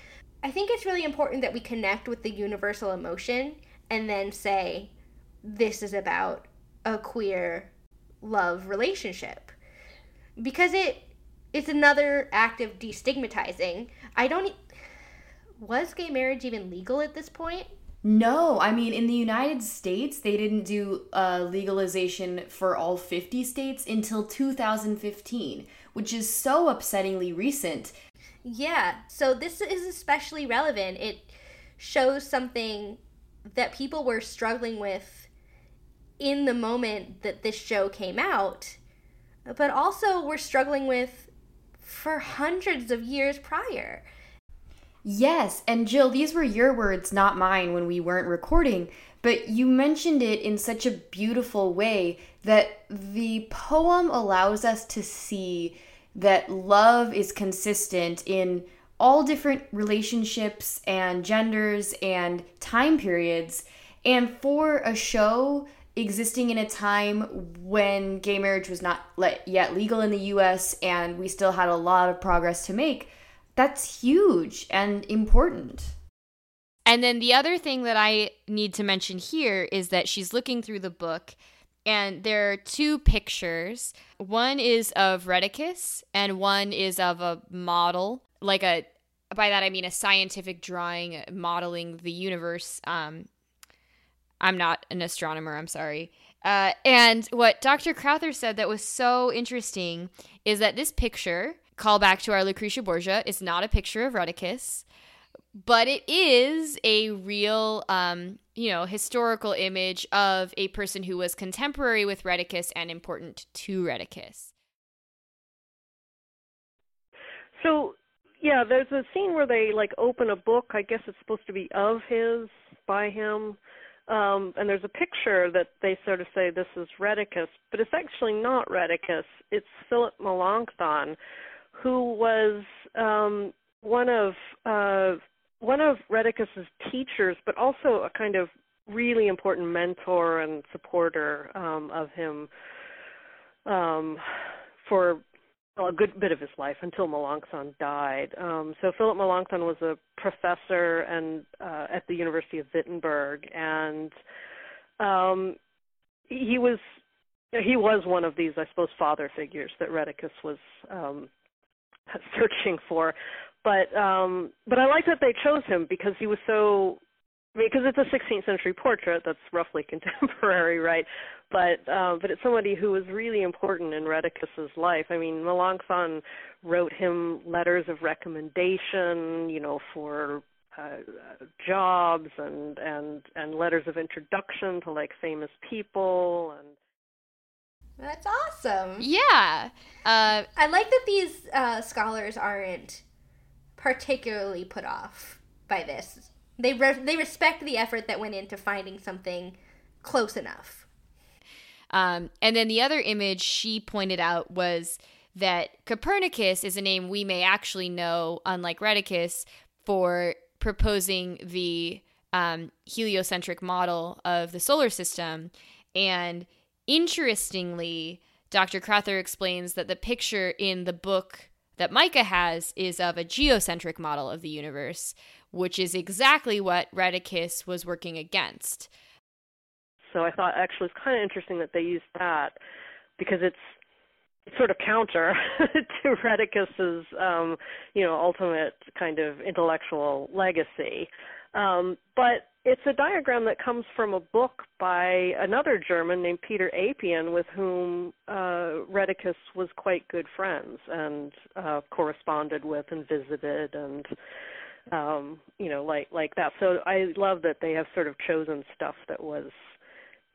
I think it's really important that we connect with the universal emotion and then say, this is about a queer love relationship. Because it it's another act of destigmatizing. I don't was gay marriage even legal at this point? No, I mean, in the United States, they didn't do uh, legalization for all 50 states until 2015, which is so upsettingly recent. Yeah, so this is especially relevant. It shows something that people were struggling with in the moment that this show came out, but also were struggling with for hundreds of years prior. Yes, and Jill, these were your words, not mine, when we weren't recording, but you mentioned it in such a beautiful way that the poem allows us to see that love is consistent in all different relationships and genders and time periods. And for a show existing in a time when gay marriage was not yet legal in the US and we still had a lot of progress to make, that's huge and important. And then the other thing that I need to mention here is that she's looking through the book and there are two pictures. One is of Rheticus and one is of a model, like a by that I mean a scientific drawing modeling the universe. Um, I'm not an astronomer, I'm sorry. Uh, and what Dr. Crowther said that was so interesting is that this picture call back to our Lucretia Borgia. It's not a picture of Rheticus, but it is a real, um, you know, historical image of a person who was contemporary with Rheticus and important to Rheticus. So, yeah, there's a scene where they like open a book. I guess it's supposed to be of his, by him. Um, and there's a picture that they sort of say this is Rheticus, but it's actually not Rheticus. It's Philip Melanchthon, who was um, one of uh, one of Rheticus's teachers, but also a kind of really important mentor and supporter um, of him um, for well, a good bit of his life until Melanchthon died. Um, so Philip Melanchthon was a professor and uh, at the University of Wittenberg, and um, he was he was one of these, I suppose, father figures that Rheticus was um, searching for. But um, but I like that they chose him because he was so because it's a 16th century portrait that's roughly contemporary, right? But uh, but it's somebody who was really important in Rheticus's life. I mean, Melanchthon wrote him letters of recommendation, you know, for uh, jobs and and and letters of introduction to like famous people and that's awesome. Yeah. Uh, I like that these uh, scholars aren't particularly put off by this. They re- they respect the effort that went into finding something close enough. Um, and then the other image she pointed out was that Copernicus is a name we may actually know, unlike Rheticus, for proposing the um, heliocentric model of the solar system. And Interestingly, Dr. Crowther explains that the picture in the book that Myka has is of a geocentric model of the universe, which is exactly what Rheticus was working against. So I thought actually it's kind of interesting that they used that because it's sort of counter to Rheticus's, um, you know, ultimate kind of intellectual legacy. Um, but it's a diagram that comes from a book by another German named Peter Apian, with whom uh, Rheticus was quite good friends and uh, corresponded with and visited and um, you know like like that. So I love that they have sort of chosen stuff that was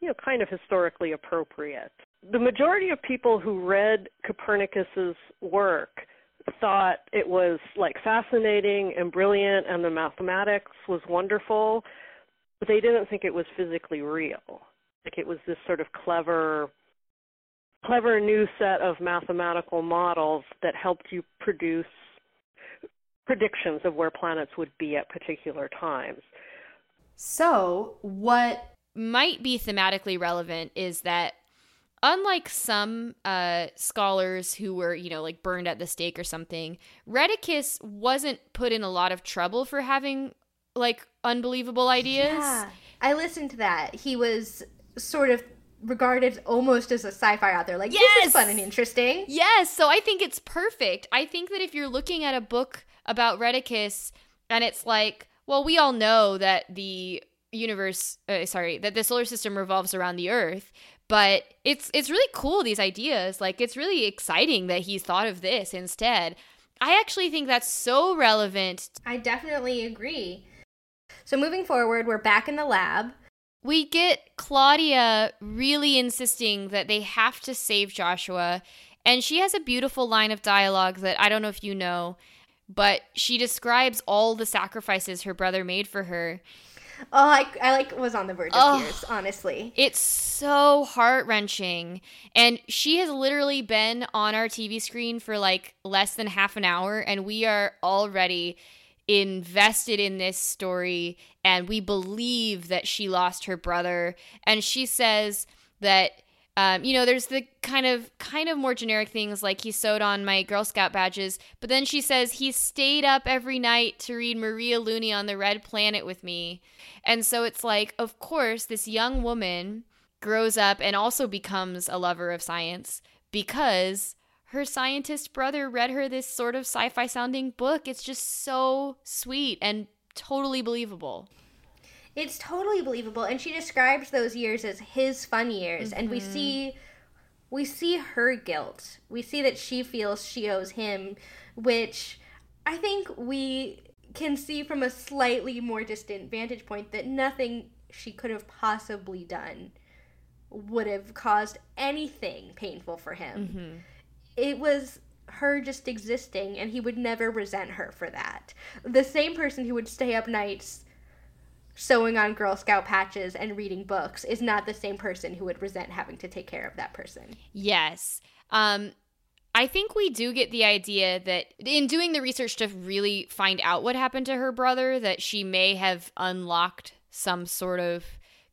you know kind of historically appropriate. The majority of people who read Copernicus's work thought it was like fascinating and brilliant and the mathematics was wonderful but they didn't think it was physically real. Like it was this sort of clever clever new set of mathematical models that helped you produce predictions of where planets would be at particular times. So what might be thematically relevant is that unlike some uh, scholars who were, you know, like burned at the stake or something, Rheticus wasn't put in a lot of trouble for having like unbelievable ideas. Yeah. I listened to that. He was sort of regarded almost as a sci-fi author. Like, yes! this is fun and interesting. Yes. So I think it's perfect. I think that if you're looking at a book about Rheticus and it's like, well, we all know that the universe uh, sorry that the solar system revolves around the earth but it's it's really cool these ideas like it's really exciting that he's thought of this instead i actually think that's so relevant I definitely agree. So moving forward, we're back in the lab. we get claudia really insisting that they have to save joshua and she has a beautiful line of dialogue that i don't know if you know but she describes all the sacrifices her brother made for her Oh, I, I like was on the verge of Oh. tears, honestly. It's so heart wrenching. And she has literally been on our TV screen for like less than half an hour, and we are already invested in this story. And we believe that she lost her brother. And she says that. Um, you know, there's the kind of kind of more generic things like he sewed on my Girl Scout badges, but then she says he stayed up every night to read Maria Looney on the Red Planet with me. And so it's like, of course, this young woman grows up and also becomes a lover of science because her scientist brother read her this sort of sci fi sounding book. It's just so sweet and totally believable. It's totally believable, and she describes those years as his fun years, and we mm-hmm. see we see her guilt. We see that she feels she owes him, which I think we can see from a slightly more distant vantage point that nothing she could have possibly done would have caused anything painful for him. Mm-hmm. It was her just existing, and he would never resent her for that. The same person who would stay up nights sewing on Girl Scout patches and reading books is not the same person who would resent having to take care of that person. Yes. Um, I think we do get the idea that in doing the research to really find out what happened to her brother, that she may have unlocked some sort of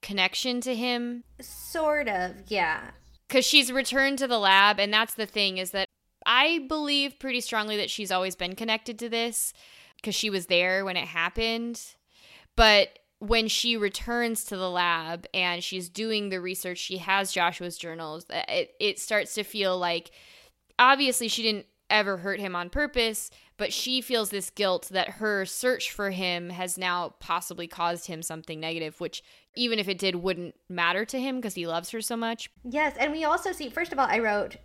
connection to him Sort of, yeah. Because she's returned to the lab and that's the thing is that i believe pretty strongly that she's always been connected to this because she was there when it happened. But when she returns to the lab and she's doing the research she has joshua's journals uh, it, it starts to feel like obviously she didn't ever hurt him on purpose but she feels this guilt that her search for him has now possibly caused him something negative which even if it did wouldn't matter to him because he loves her so much Yes, and we also see, first of all, I wrote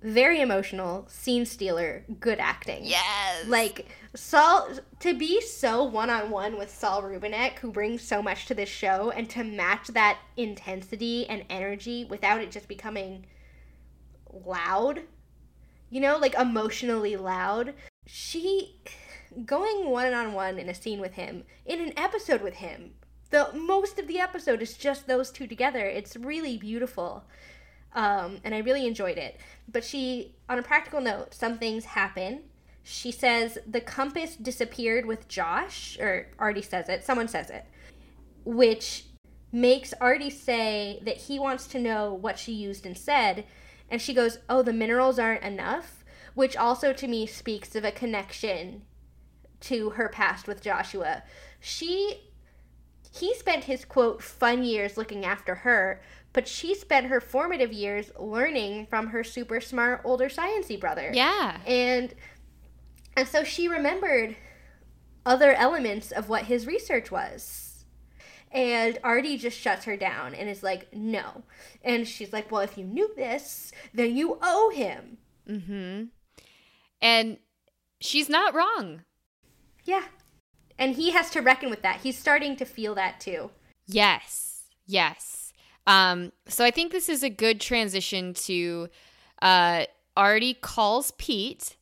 very emotional, scene stealer, good acting. Yes. Like, Saul, to be so one on one with Saul Rubinek, who brings so much to this show, and to match that intensity and energy without it just becoming loud, you know, like emotionally loud. She, going one on one in a scene with him, in an episode with him, the most of the episode is just those two together. It's really beautiful. Um, and I really enjoyed it. But she, on a practical note, some things happen. She says the compass disappeared with Josh, or Artie says it, someone says it, which makes Artie say that he wants to know what she used instead. And she goes, Oh, the minerals aren't enough, which also to me speaks of a connection to her past with Joshua. She he spent his quote fun years looking after her, but she spent her formative years learning from her super smart older sciencey brother. Yeah. And and so she remembered other elements of what his research was. And Artie just shuts her down and is like, "No." And she's like, "Well, if you knew this, then you owe him." Mm-hmm. And she's not wrong. Yeah. And he has to reckon with that. He's starting to feel that too. Yes. Yes. Um, so I think this is a good transition to uh Artie calls Pete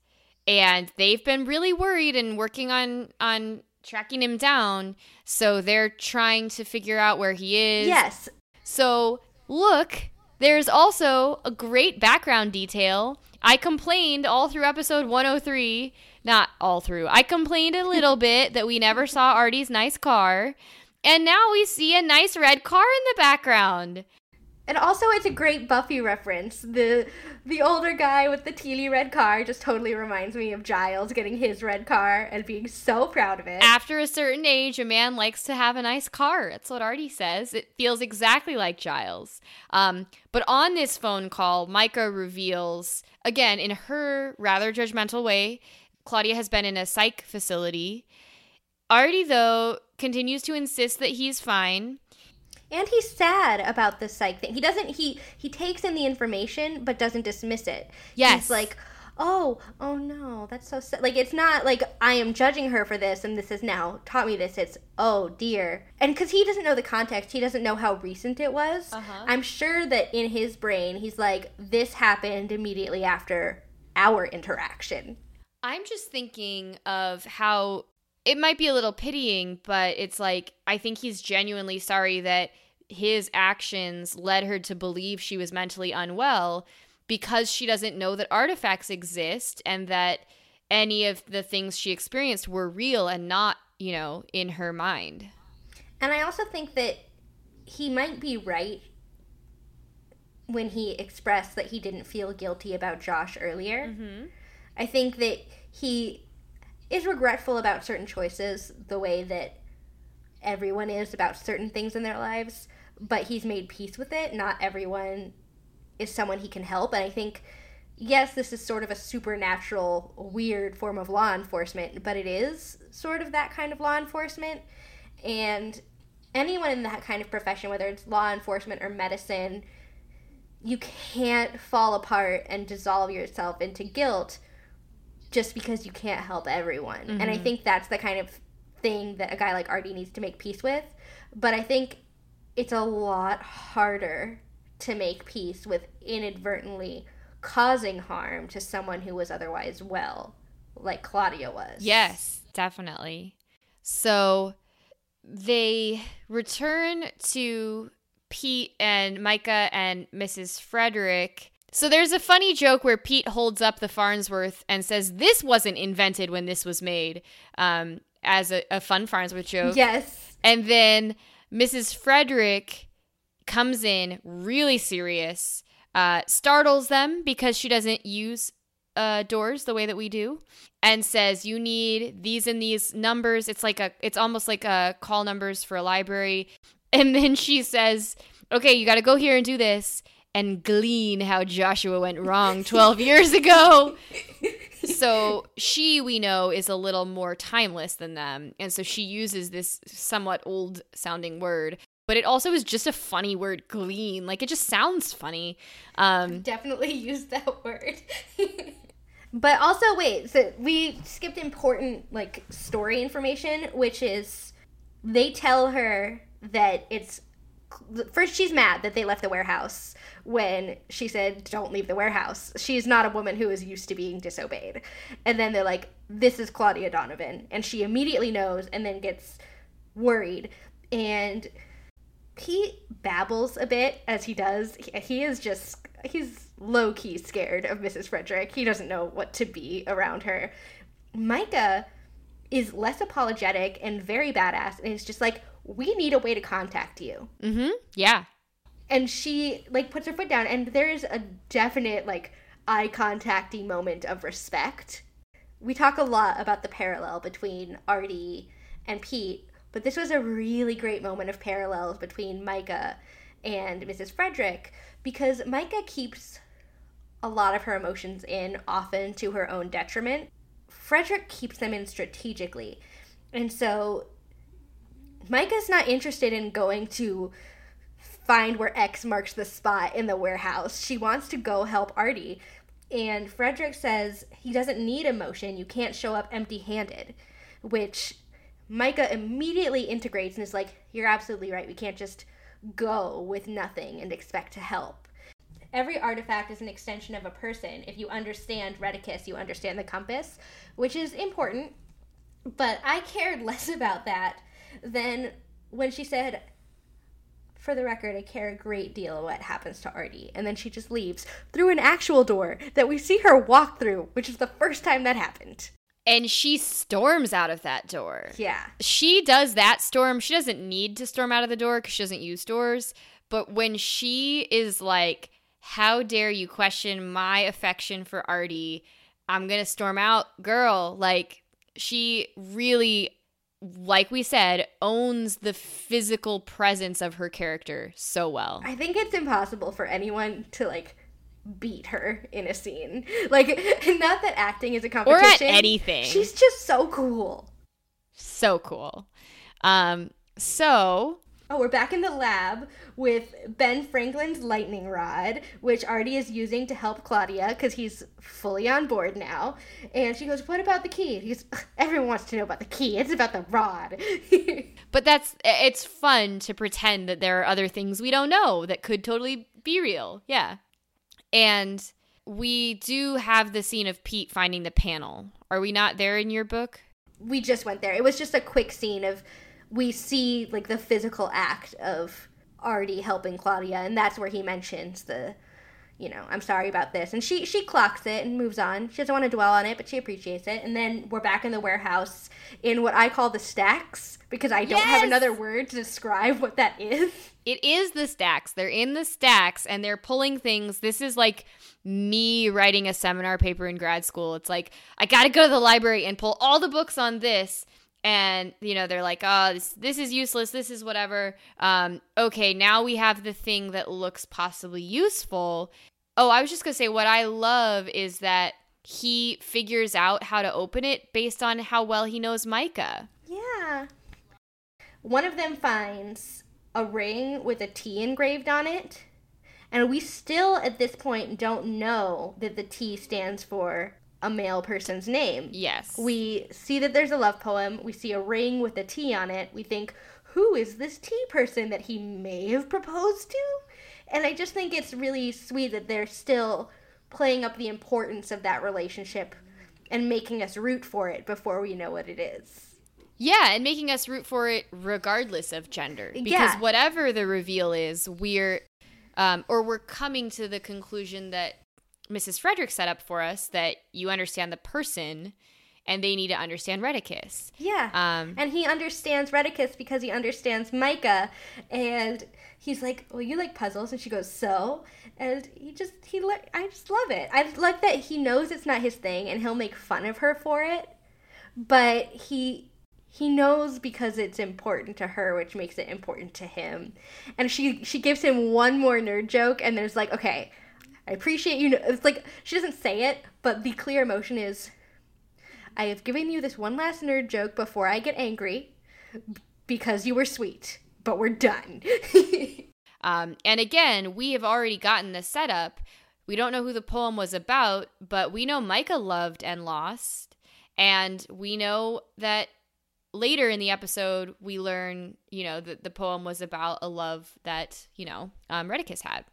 and they've been really worried and working on on tracking him down. So they're trying to figure out where he is. Yes. So, look, there's also a great background detail. I complained all through episode 103, not all through. I complained a little bit that we never saw Artie's nice car. And now we see a nice red car in the background. And also, it's a great Buffy reference. The the older guy with the tealy red car just totally reminds me of Giles getting his red car and being so proud of it. After a certain age, a man likes to have a nice car. That's what Artie says. It feels exactly like Giles. Um, but on this phone call, Myka reveals, again, in her rather judgmental way, Claudia has been in a psych facility Artie, though, continues to insist that he's fine. And he's sad about the psych thing. He doesn't he he takes in the information but doesn't dismiss it. Yes. He's like, "Oh, oh no, that's so sad." Like it's not like I am judging her for this and this has now taught me this. It's, "Oh, dear." And cuz he doesn't know the context, he doesn't know how recent it was. Uh-huh. I'm sure that in his brain, he's like, "This happened immediately after our interaction." I'm just thinking of how it might be a little pitying, but it's like I think he's genuinely sorry that his actions led her to believe she was mentally unwell because she doesn't know that artifacts exist and that any of the things she experienced were real and not, you know, in her mind. And I also think that he might be right when he expressed that he didn't feel guilty about Josh earlier. Mm-hmm. I think that he is regretful about certain choices the way that everyone is about certain things in their lives, but he's made peace with it. Not everyone is someone he can help. And I think, yes, this is sort of a supernatural, weird form of law enforcement, but it is sort of that kind of law enforcement. And anyone in that kind of profession, whether it's law enforcement or medicine, you can't fall apart and dissolve yourself into guilt just because you can't help everyone. Mm-hmm. And I think that's the kind of thing that a guy like Artie needs to make peace with. But I think it's a lot harder to make peace with inadvertently causing harm to someone who was otherwise well, like Claudia was. Yes, definitely. So they return to Pete and Myka and Mrs. Frederic. So there's a funny joke where Pete holds up the Farnsworth and says, This wasn't invented when this was made, um, as a, a fun Farnsworth joke. Yes. And then Mrs. Frederic comes in really serious, uh, startles them because she doesn't use uh, doors the way that we do, and says you need these and these numbers. It's like a, it's almost like a call numbers for a library. And then she says, "Okay, you got to go here and do this." And glean how Joshua went wrong 12 years ago. so she we know is a little more timeless than them. And so she uses this somewhat old sounding word but it also is just a funny word glean. Like it just sounds funny. Um definitely use that word. But also wait so we skipped important like story information which is they tell her that it's first she's mad that they left the warehouse when she said don't leave the warehouse. She's not a woman who is used to being disobeyed. And then they're like this is claudia donovan. And she immediately knows and then gets worried. And he babbles a bit as he does. He is just he's low-key scared of mrs frederic. He doesn't know what to be around her. Myka is less apologetic and very badass and is just like we need a way to contact you. Mm-hmm. Yeah. And she like puts her foot down, and there's a definite like eye contacting moment of respect. We talk a lot about the parallel between Artie and Pete, but this was a really great moment of parallels between Myka and Mrs. Frederic because Myka keeps a lot of her emotions in, often to her own detriment. Frederic keeps them in strategically. And so Myka's not interested in going to find where X marks the spot in the warehouse. She wants to go help Artie. And Frederic says he doesn't need emotion. You can't show up empty handed, which Myka immediately integrates and is like, You're absolutely right. We can't just go with nothing and expect to help. Every artifact is an extension of a person. If you understand Rheticus, you understand the compass, which is important. But I cared less about that than when she said, for the record, I care a great deal what happens to Artie. And then she just leaves through an actual door that we see her walk through, which is the first time that happened. And she storms out of that door. Yeah. She does that storm. She doesn't need to storm out of the door because she doesn't use doors. But when she is like, How dare you question my affection for Artie? I'm going to storm out, girl. Like, she really like we said, owns the physical presence of her character so well. I think it's impossible for anyone to like beat her in a scene. Like, not that acting is a competition. Or at anything. She's just so cool. So cool. Um, so Oh, we're back in the lab with Ben Franklin's lightning rod, which Artie is using to help Claudia because he's fully on board now. And she goes, "What about the key?" He goes, "Everyone wants to know about the key. It's about the rod." but that's it's fun to pretend that there are other things we don't know that could totally be real. Yeah. And we do have the scene of Pete finding the panel. Are we not there in your book? we just went there. It was just a quick scene of we see like the physical act of Artie helping Claudia, and that's where he mentions the, you know, I'm sorry about this, and she she clocks it and moves on. She doesn't want to dwell on it, but she appreciates it. And then we're back in the warehouse in what I call the stacks because I don't Yes! have another word to describe what that is. It is the stacks. They're in the stacks and they're pulling things. This is like me writing a seminar paper in grad school. It's like, I got to go to the library and pull all the books on this. And, you know, they're like, oh, this, this is useless. This is whatever. Um, okay, now we have the thing that looks possibly useful. Oh, I was just going to say, what I love is that he figures out how to open it based on how well he knows Myka. Yeah. One of them finds a ring with a T engraved on it. And we still, at this point, don't know that the T stands for a male person's name. Yes. We see that there's a love poem. We see a ring with a T on it. We think, who is this T person that he may have proposed to? And I just think it's really sweet that they're still playing up the importance of that relationship and making us root for it before we know what it is. Yeah, and making us root for it regardless of gender. Because Yeah. whatever the reveal is, we're um, or we're coming to the conclusion that Mrs. Frederic set up for us that you understand the person and they need to understand Rheticus. Yeah. Um, and he understands Rheticus because he understands Myka. And he's like, Well, you like puzzles. And she goes, So? And he just, he, li- I just love it. I like that he knows it's not his thing and he'll make fun of her for it. But he, he knows because it's important to her, which makes it important to him. And she, she gives him one more nerd joke. And there's like, Okay, I appreciate you. Know, it's like, she doesn't say it, but the clear emotion is, I have given you this one last nerd joke before I get angry because you were sweet, but we're done. Um, and again, we have already gotten the setup. We don't know who the poem was about, but we know Myka loved and lost. And we know that later in the episode, we learn, you know, that the poem was about a love that, you know, um, Rheticus had.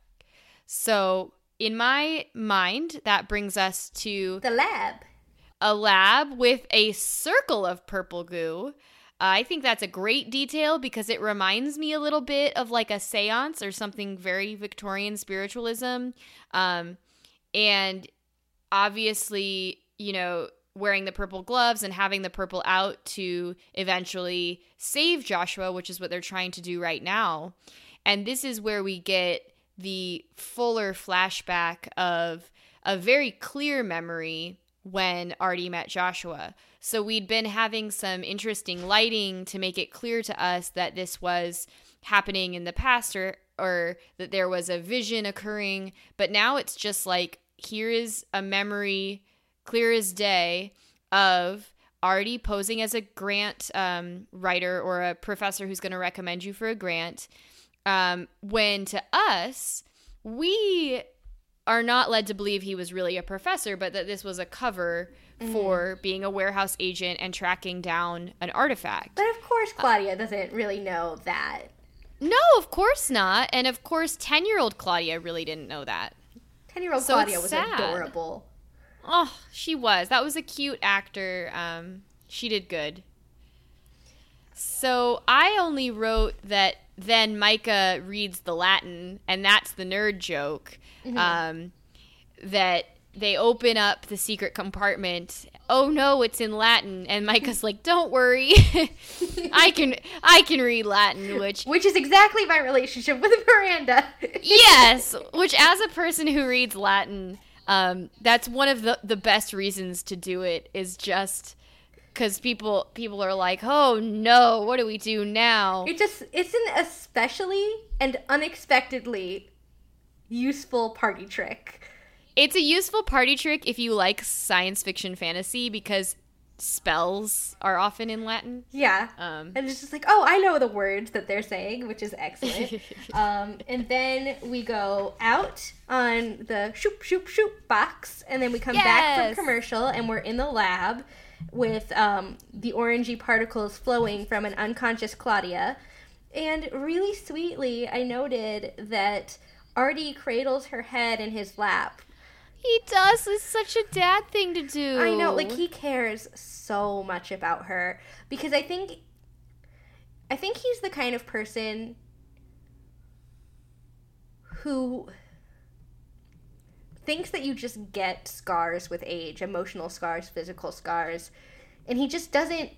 So in my mind, that brings us to the lab. a lab with a circle of purple goo. I think that's a great detail because it reminds me a little bit of like a seance or something very Victorian spiritualism. Um, and obviously, you know, wearing the purple gloves and having the purple out to eventually save Joshua, which is what they're trying to do right now. And this is where we get the fuller flashback of a very clear memory when Artie met Joshua. So we'd been having some interesting lighting to make it clear to us that this was happening in the past or or that there was a vision occurring, but now it's just like here is a memory clear as day of Artie posing as a grant um, writer or a professor who's going to recommend you for a grant. Um, when to us, we are not led to believe he was really a professor, but that this was a cover for being a warehouse agent and tracking down an artifact. But of course, Claudia doesn't really know that. No, of course not. And of course, 10 year old Claudia really didn't know that. 10 year old So Claudia was sad. adorable. Oh, she was. That was a cute actor. Um, she did good. So I only wrote that then Myka reads the Latin, and that's the nerd joke. Um, that they open up the secret compartment. Oh no, it's in Latin, and Myka's like, "Don't worry, I can I can read Latin." Which Which is exactly my relationship with Miranda. yes which as a person who reads latin um, that's one of the, the best reasons to do it is just because people people are like oh no what do we do now It just it's an especially and unexpectedly useful party trick. it's a useful party trick if you like science fiction fantasy because spells are often in Latin. Yeah. Um, And it's just like, oh, I know the words that they're saying, which is excellent. um, and then we go out on the shoop, shoop, shoop box. And then we come back from commercial and we're in the lab with um, the orangey particles flowing from an unconscious Claudia. And really sweetly, I noted that Artie cradles her head in his lap. he does. It's such a dad thing to do. I know, like he cares so much about her because I think I think he's the kind of person who thinks that you just get scars with age, emotional scars, physical scars, and he just doesn't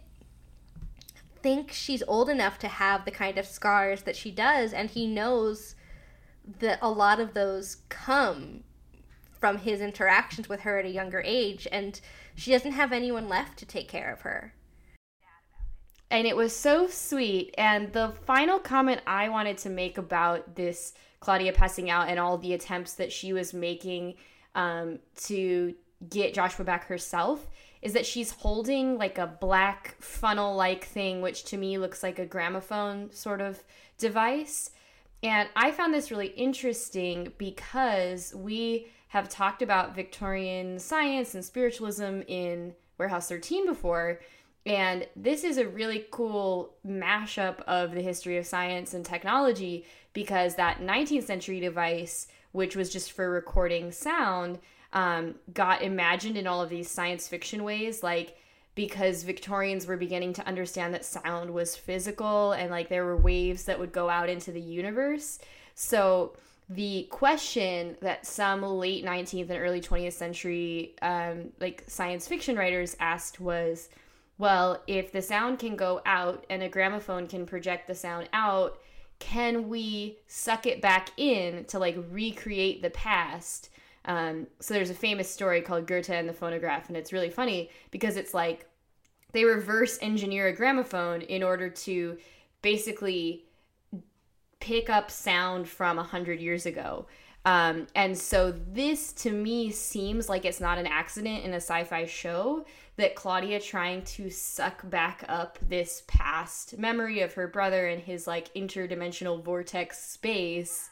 think she's old enough to have the kind of scars that she does and he knows that a lot of those come from his interactions with her at a younger age and she doesn't have anyone left to take care of her. and it was so sweet. And the final comment I wanted to make about this Claudia passing out and all the attempts that she was making um, to get Joshua back herself is that she's holding like a black funnel like thing, which to me looks like a gramophone sort of device. And I found this really interesting because we have talked about Victorian science and spiritualism in Warehouse 13 before. And this is a really cool mashup of the history of science and technology because that 19th century device, which was just for recording sound, um, got imagined in all of these science fiction ways. Like, because Victorians were beginning to understand that sound was physical and like there were waves that would go out into the universe. So the question that some late 19th and early 20th century um, like science fiction writers asked was, well, if the sound can go out and a gramophone can project the sound out, can we suck it back in to like recreate the past? Um, so there's a famous story called Goethe and the phonograph, and it's really funny because it's like they reverse engineer a gramophone in order to basically pick up sound from a hundred years ago. Um, and so this to me seems like it's not an accident in a sci-fi show that Claudia trying to suck back up this past memory of her brother and his like interdimensional vortex space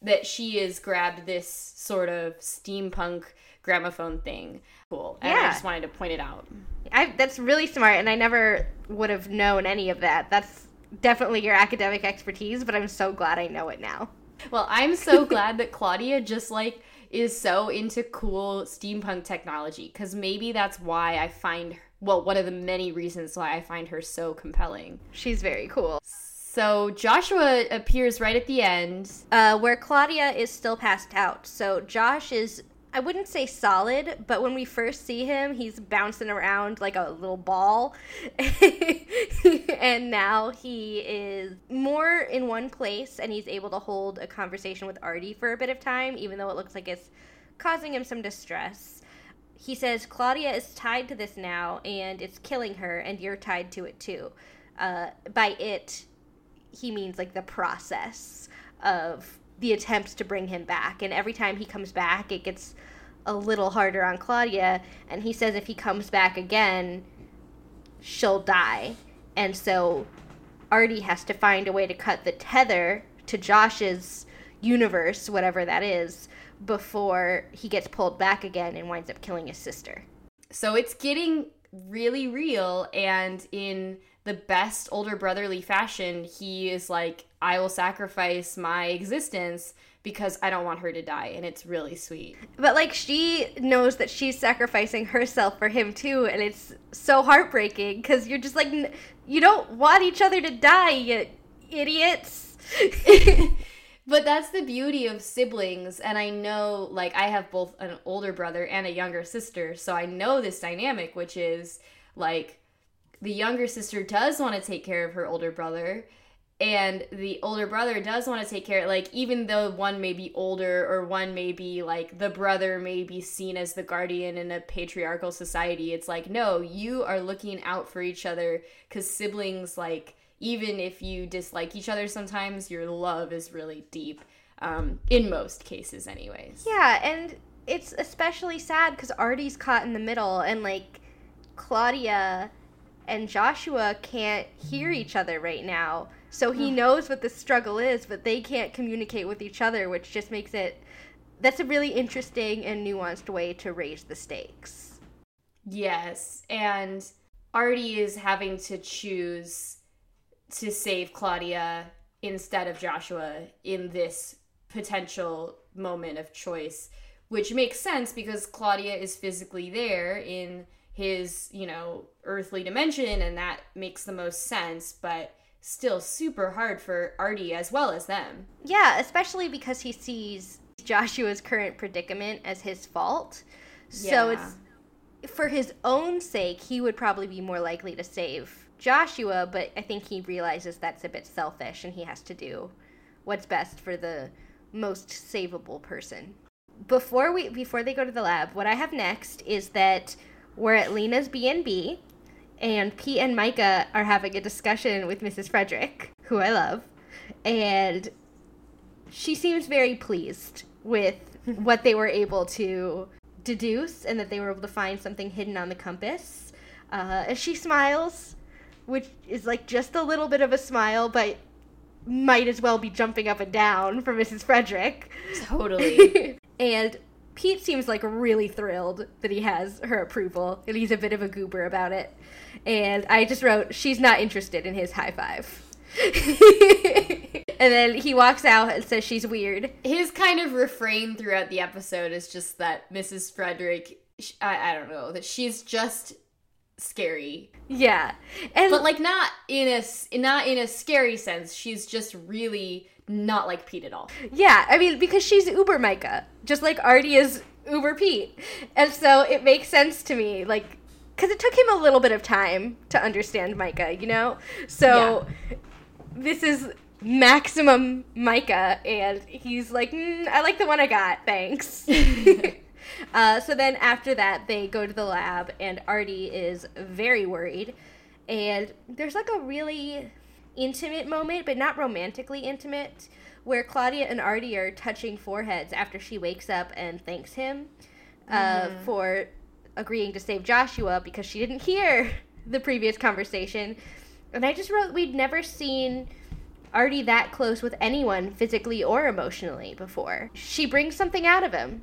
that she has grabbed this sort of steampunk gramophone thing. Cool. And I just wanted to point it out. I that's really smart and I never would have known any of that. That's definitely your academic expertise, but I'm so glad I know it now. Well, I'm so glad that Claudia just like is so into cool steampunk technology because maybe that's why I find well one of the many reasons why I find her so compelling. She's very cool. So Joshua appears right at the end. Uh, where Claudia is still passed out. So Josh is, I wouldn't say solid, but when we first see him, he's bouncing around like a little ball. and now he is more in one place and he's able to hold a conversation with Artie for a bit of time, even though it looks like it's causing him some distress. He says Claudia is tied to this now and it's killing her, and you're tied to it too. Uh, by it, he means like the process of the attempts to bring him back. And every time he comes back, it gets a little harder on Claudia. And he says if he comes back again, she'll die. And so Artie has to find a way to cut the tether to Josh's universe, whatever that is, before he gets pulled back again and winds up killing his sister. So it's getting really real and in the best older brotherly fashion, he is like I will sacrifice my existence because I don't want her to die and it's really sweet. But like she knows that she's sacrificing herself for him too, and it's so heartbreaking because you're just like, you don't want each other to die, you idiots. But that's the beauty of siblings. And I know, like, I have both an older brother and a younger sister. So I know this dynamic, which is like the younger sister does want to take care of her older brother. And the older brother does want to take care, like, even though one may be older or one may be like the brother may be seen as the guardian in a patriarchal society, it's like, no, you are looking out for each other because siblings, like, even if you dislike each other sometimes, your love is really deep. Um, in most cases, anyways. yeah, and it's especially sad because Artie's caught in the middle, and like Claudia and Joshua can't hear each other right now. So he knows what the struggle is, but they can't communicate with each other, which just makes it that's a really interesting and nuanced way to raise the stakes. Yes, and Artie is having to choose to save Claudia instead of Joshua in this potential moment of choice, which makes sense because Claudia is physically there in his, you know, earthly dimension, and that makes the most sense, but still super hard for Artie as well as them. Yeah, especially because he sees Joshua's current predicament as his fault. So Yeah. it's for his own sake, he would probably be more likely to save Joshua, but I think he realizes that's a bit selfish and he has to do what's best for the most savable person. Before we before they go to the lab, what I have next is that we're at Lena's B&B and Pete and Myka are having a discussion with Mrs. Frederic, who I love. And she seems very pleased with what they were able to deduce and that they were able to find something hidden on the compass. Uh, and she smiles, which is like just a little bit of a smile, but might as well be jumping up and down for Mrs. Frederic. Totally. and Pete seems like really thrilled that he has her approval, and he's a bit of a goober about it. And I just wrote, she's not interested in his high five. and then he walks out and says she's weird. his kind of refrain throughout the episode is just that Mrs. Frederic, I, I don't know, that she's just scary, Yeah. And but like not in a not in a scary sense. She's just really not like Pete at all. Yeah, I mean, because she's Uber Myka, just like Artie is Uber Pete. And so it makes sense to me, like, because it took him a little bit of time to understand Myka, you know? So this is maximum Myka, and he's like, mm, I like the one I got, thanks. uh, so then after that, they go to the lab, and Artie is very worried. And there's like a really intimate moment, but not romantically intimate, where Claudia and Artie are touching foreheads after she wakes up and thanks him uh, for agreeing to save Joshua because she didn't hear the previous conversation. And I just wrote, we'd never seen Artie that close with anyone physically or emotionally before. She brings something out of him.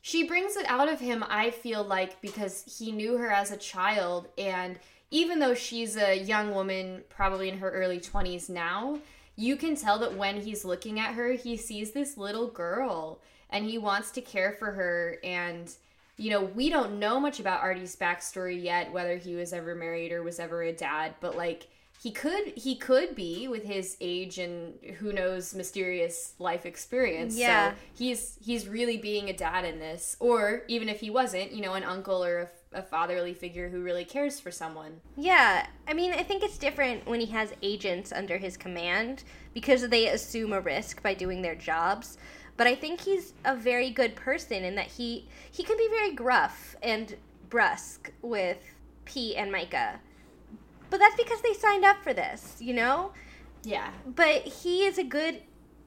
She brings it out of him, I feel like, because he knew her as a child. And even though she's a young woman, probably in her early 20s now, you can tell that when he's looking at her, he sees this little girl and he wants to care for her. And, you know, we don't know much about Artie's backstory yet, whether he was ever married or was ever a dad, but like, he could he could be with his age and who knows mysterious life experience Yeah. so he's he's really being a dad in this or even if he wasn't you know an uncle or a, a fatherly figure who really cares for someone Yeah, I mean, I think it's different when he has agents under his command because they assume a risk by doing their jobs. But I think he's a very good person in that he he can be very gruff and brusque with Pete and Myka. But that's because they signed up for this, you know? yeah But he is a good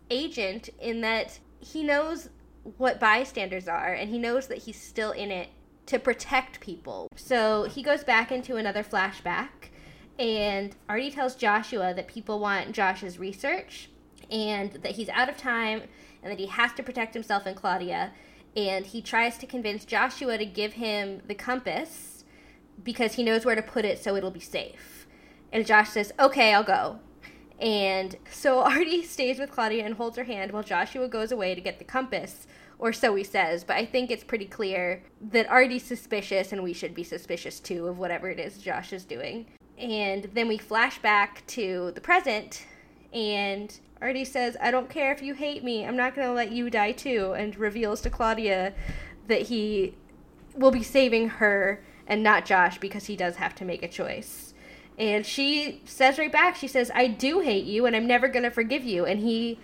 agent in that he knows what bystanders are and he knows that he's still in it to protect people. So he goes back into another flashback and Artie tells Joshua that people want Josh's research and that he's out of time and that he has to protect himself and Claudia. And he tries to convince Joshua to give him the compass because he knows where to put it so it'll be safe. And Josh says, Okay, I'll go. And so Artie stays with Claudia and holds her hand while Joshua goes away to get the compass, or so he says. But I think it's pretty clear that Artie's suspicious, and we should be suspicious too of whatever it is Josh is doing. And then we flash back to the present, and Artie says, I don't care if you hate me, I'm not going to let you die too, and reveals to Claudia that he will be saving her and not Josh because he does have to make a choice. And she says right back, she says, I do hate you and I'm never going to forgive you. And he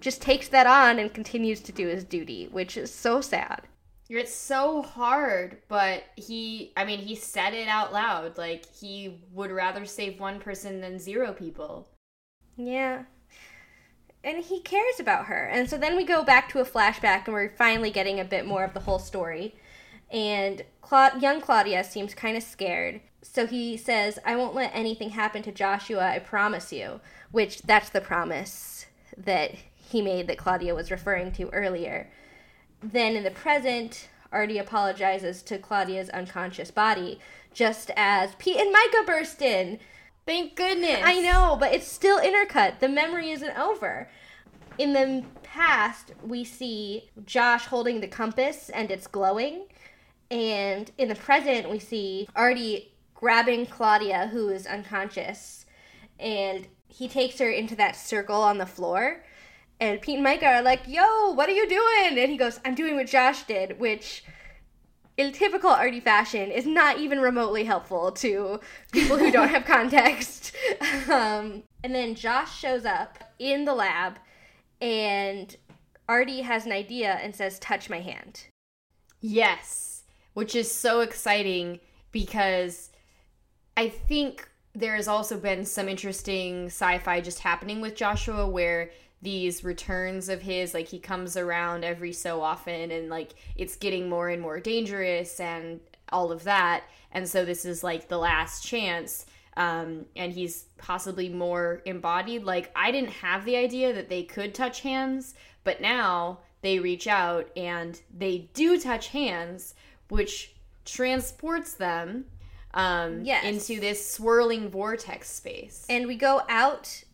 just takes that on and continues to do his duty, which is so sad. it's so hard but he i mean he said it out loud like he would rather save one person than zero people Yeah. And he cares about her. And so then we go back to a flashback and we're finally getting a bit more of the whole story. And Cla- young Claudia seems kind of scared. So he says, I won't let anything happen to Joshua, I promise you. Which, that's the promise that he made that Claudia was referring to earlier. Then in the present, Artie apologizes to Claudia's unconscious body, just as Pete and Myka burst in. Thank goodness. I know, but it's still intercut. The memory isn't over. In the past, we see Josh holding the compass and it's glowing. And in the present, we see Artie grabbing Claudia, who is unconscious, and he takes her into that circle on the floor. And Pete and Myka are like, Yo, what are you doing? And he goes, I'm doing what Josh did, which in typical Artie fashion is not even remotely helpful to people who don't have context. Um, and then Josh shows up in the lab, and Artie has an idea and says, Touch my hand. Yes, which is so exciting because I think there has also been some interesting sci fi just happening with Joshua where these returns of his like he comes around every so often and like it's getting more and more dangerous and all of that. And so this is like the last chance um, and he's possibly more embodied. Like i didn't have the idea that they could touch hands but now they reach out and they do touch hands which transports them um, Yes. into this swirling vortex space And we go out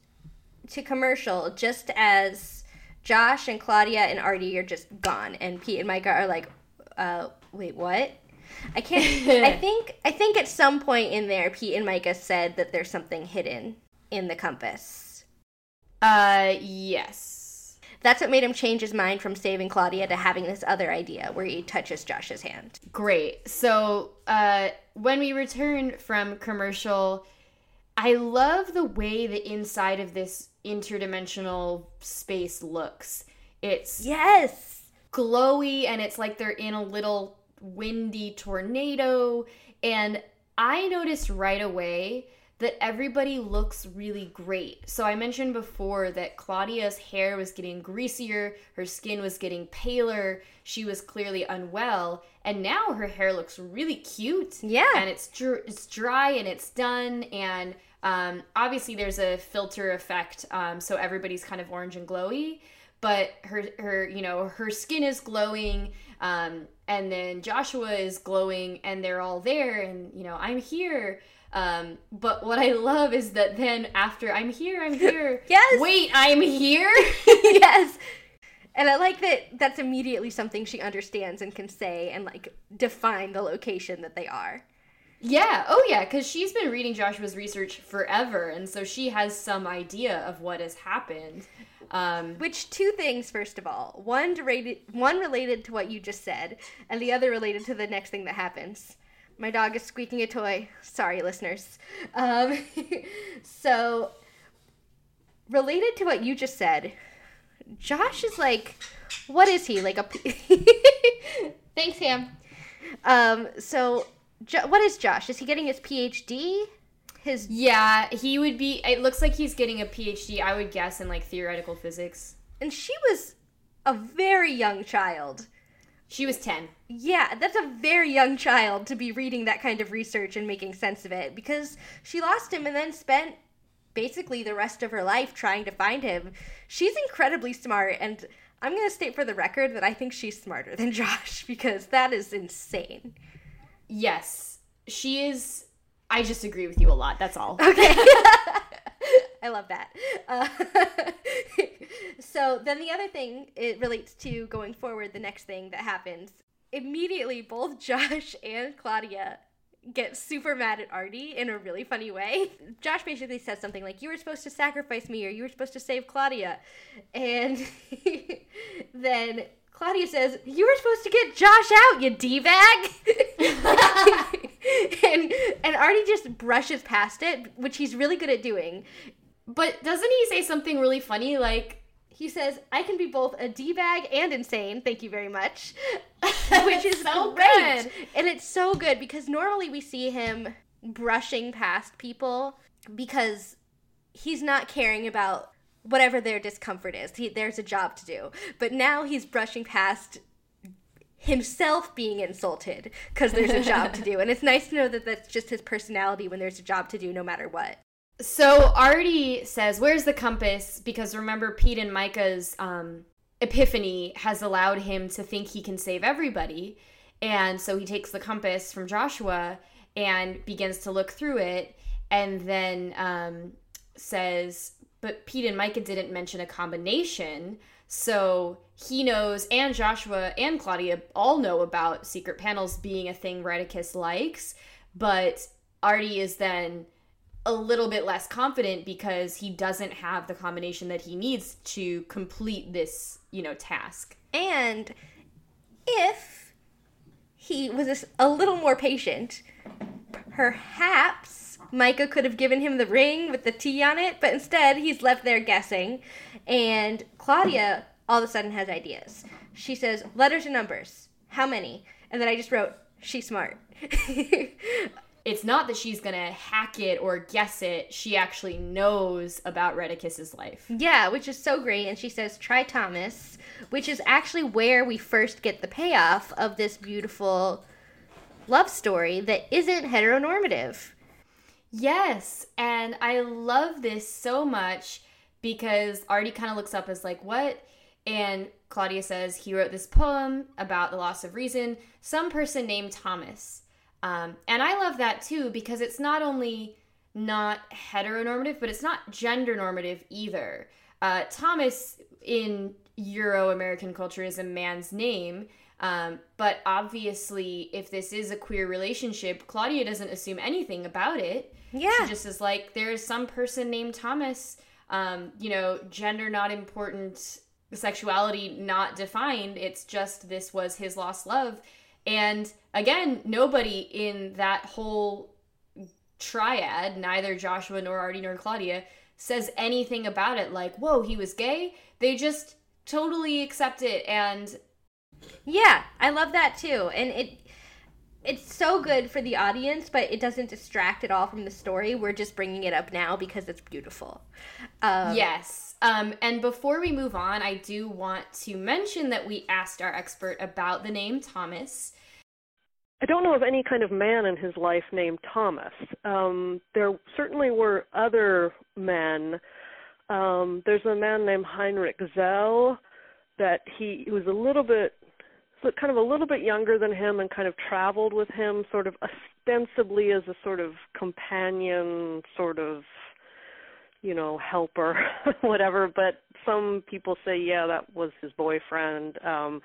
to commercial just as Josh and Claudia and Artie are just gone, and Pete and Myka are like, uh, wait, what? I can't. I think. I think at some point in there, Pete and Myka said that there's something hidden in the compass. uh yes That's what made him change his mind from saving Claudia to having this other idea where he touches Josh's hand. Great. So uh, when we return from commercial, I love the way the inside of this interdimensional space looks. It's Yes. glowy and it's like they're in a little windy tornado. And I noticed right away that everybody looks really great. So I mentioned before that Claudia's hair was getting greasier, her skin was getting paler, she was clearly unwell, and now her hair looks really cute. Yeah. And it's dr- it's dry and it's done and um, obviously there's a filter effect um, so everybody's kind of orange and glowy but her her you know her skin is glowing um, and then joshua is glowing and they're all there and you know i'm here um, but what i love is that then after i'm here i'm here Yes. wait i'm here yes. And I like that that's immediately something she understands and can say and like define the location that they are. yeah oh yeah because she's been reading joshua's research forever and so she has some idea of what has happened um, Which two things first of all. One related one related to what you just said and the other related to the next thing that happens. My dog is squeaking a toy. Sorry listeners. Um, so related to what you just said, Josh is like what is he? Like a Thanks, Ham. Um so jo- what is Josh? Is he getting his PhD? His Yeah, he would be. It looks like he's getting a PhD, I would guess, in like theoretical physics. and she was a very young child. She was 10. Yeah, that's a very young child to be reading that kind of research and making sense of it because she lost him and then spent basically the rest of her life trying to find him. She's incredibly smart and I'm going to state for the record that I think she's smarter than Josh because that is insane. Yes, she is. I just agree with you a lot. That's all. Okay. I love that. Uh, so then the other thing it relates to going forward. The next thing that happens immediately, both Josh and Claudia get super mad at Artie in a really funny way. Josh basically says something like, "You were supposed to sacrifice me, or you were supposed to save Claudia," and then. Claudia says, "You were supposed to get Josh out, you d bag," and and Artie just brushes past it, which he's really good at doing. But doesn't he say something really funny like, He says, I can be both a D bag and insane. Thank you very much. Which is So great. good. And it's so good because normally we see him brushing past people because he's not caring about whatever their discomfort is. He, there's a job to do. But now he's brushing past himself being insulted because there's a job to do. And it's nice to know that that's just his personality when there's a job to do, no matter what. So Artie says, Where's the compass? Because remember, Pete and Myka's um, epiphany has allowed him to think he can save everybody. And so he takes the compass from Joshua and begins to look through it and then um, says, But Pete and Myka didn't mention a combination. So he knows, and Joshua and Claudia all know about secret panels being a thing Rheticus likes. But Artie is then a little bit less confident because he doesn't have the combination that he needs to complete this, you know, task. And if he was a little more patient, perhaps Myka could have given him the ring with the T on it, but instead he's left there guessing. And Claudia all of a sudden has ideas. She says, letters and numbers. How many? And then I just wrote, she's smart. it's not that she's gonna hack it or guess it. She actually knows about Rheticus's life. Yeah, which is so great. And she says, try Thomas, which is actually where we first get the payoff of this beautiful love story that isn't heteronormative. Yes, and I love this so much because Artie kind of looks up as like, what? And Claudia says he wrote this poem about the loss of reason, some person named Thomas. Um, and I love that too because it's not only not heteronormative, but it's not gender normative either. Uh, Thomas in Euro American culture is a man's name, um, but obviously, if this is a queer relationship, Claudia doesn't assume anything about it. Yeah. She just is like, there's some person named Thomas, um, you know, gender not important, sexuality not defined. It's just this was his lost love. And again, nobody in that whole triad, neither Joshua nor Artie nor Claudia, says anything about it like, whoa, he was gay. They just totally accept it and yeah, I love that too. And it it's so good for the audience, but it doesn't distract at all from the story. We're just bringing it up now because it's beautiful. Um, yes. Um, and before we move on, I do want to mention that we asked our expert about the name Thomas. I don't know of any kind of man in his life named Thomas. Um, there certainly were other men. Um, there's a man named Heinrich Zell that he, he was a little bit kind of a little bit younger than him and kind of traveled with him sort of ostensibly as a sort of companion sort of you know helper whatever but some people say yeah that was his boyfriend um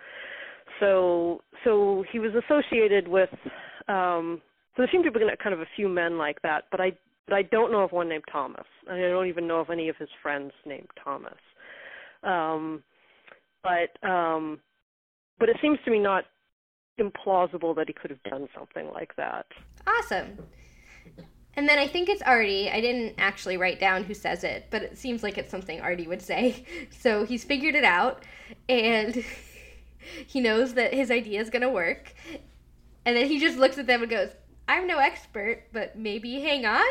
so so he was associated with um so there seem to be kind of a few men like that but i but i don't know of one named thomas i don't even know of any of his friends named thomas um but um but it seems to me not implausible that he could have done something like that. Awesome. And then I think it's Artie. I didn't actually write down who says it, but it seems like it's something Artie would say. So he's figured it out, and he knows that his idea is going to work. And then he just looks at them and goes, I'm no expert, but maybe hang on.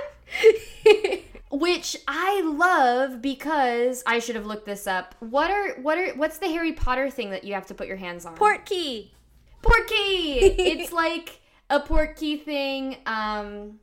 Which I love because I should have looked this up. What are what are what's the Harry Potter thing that you have to put your hands on? Port key. it's like a port key thing. Um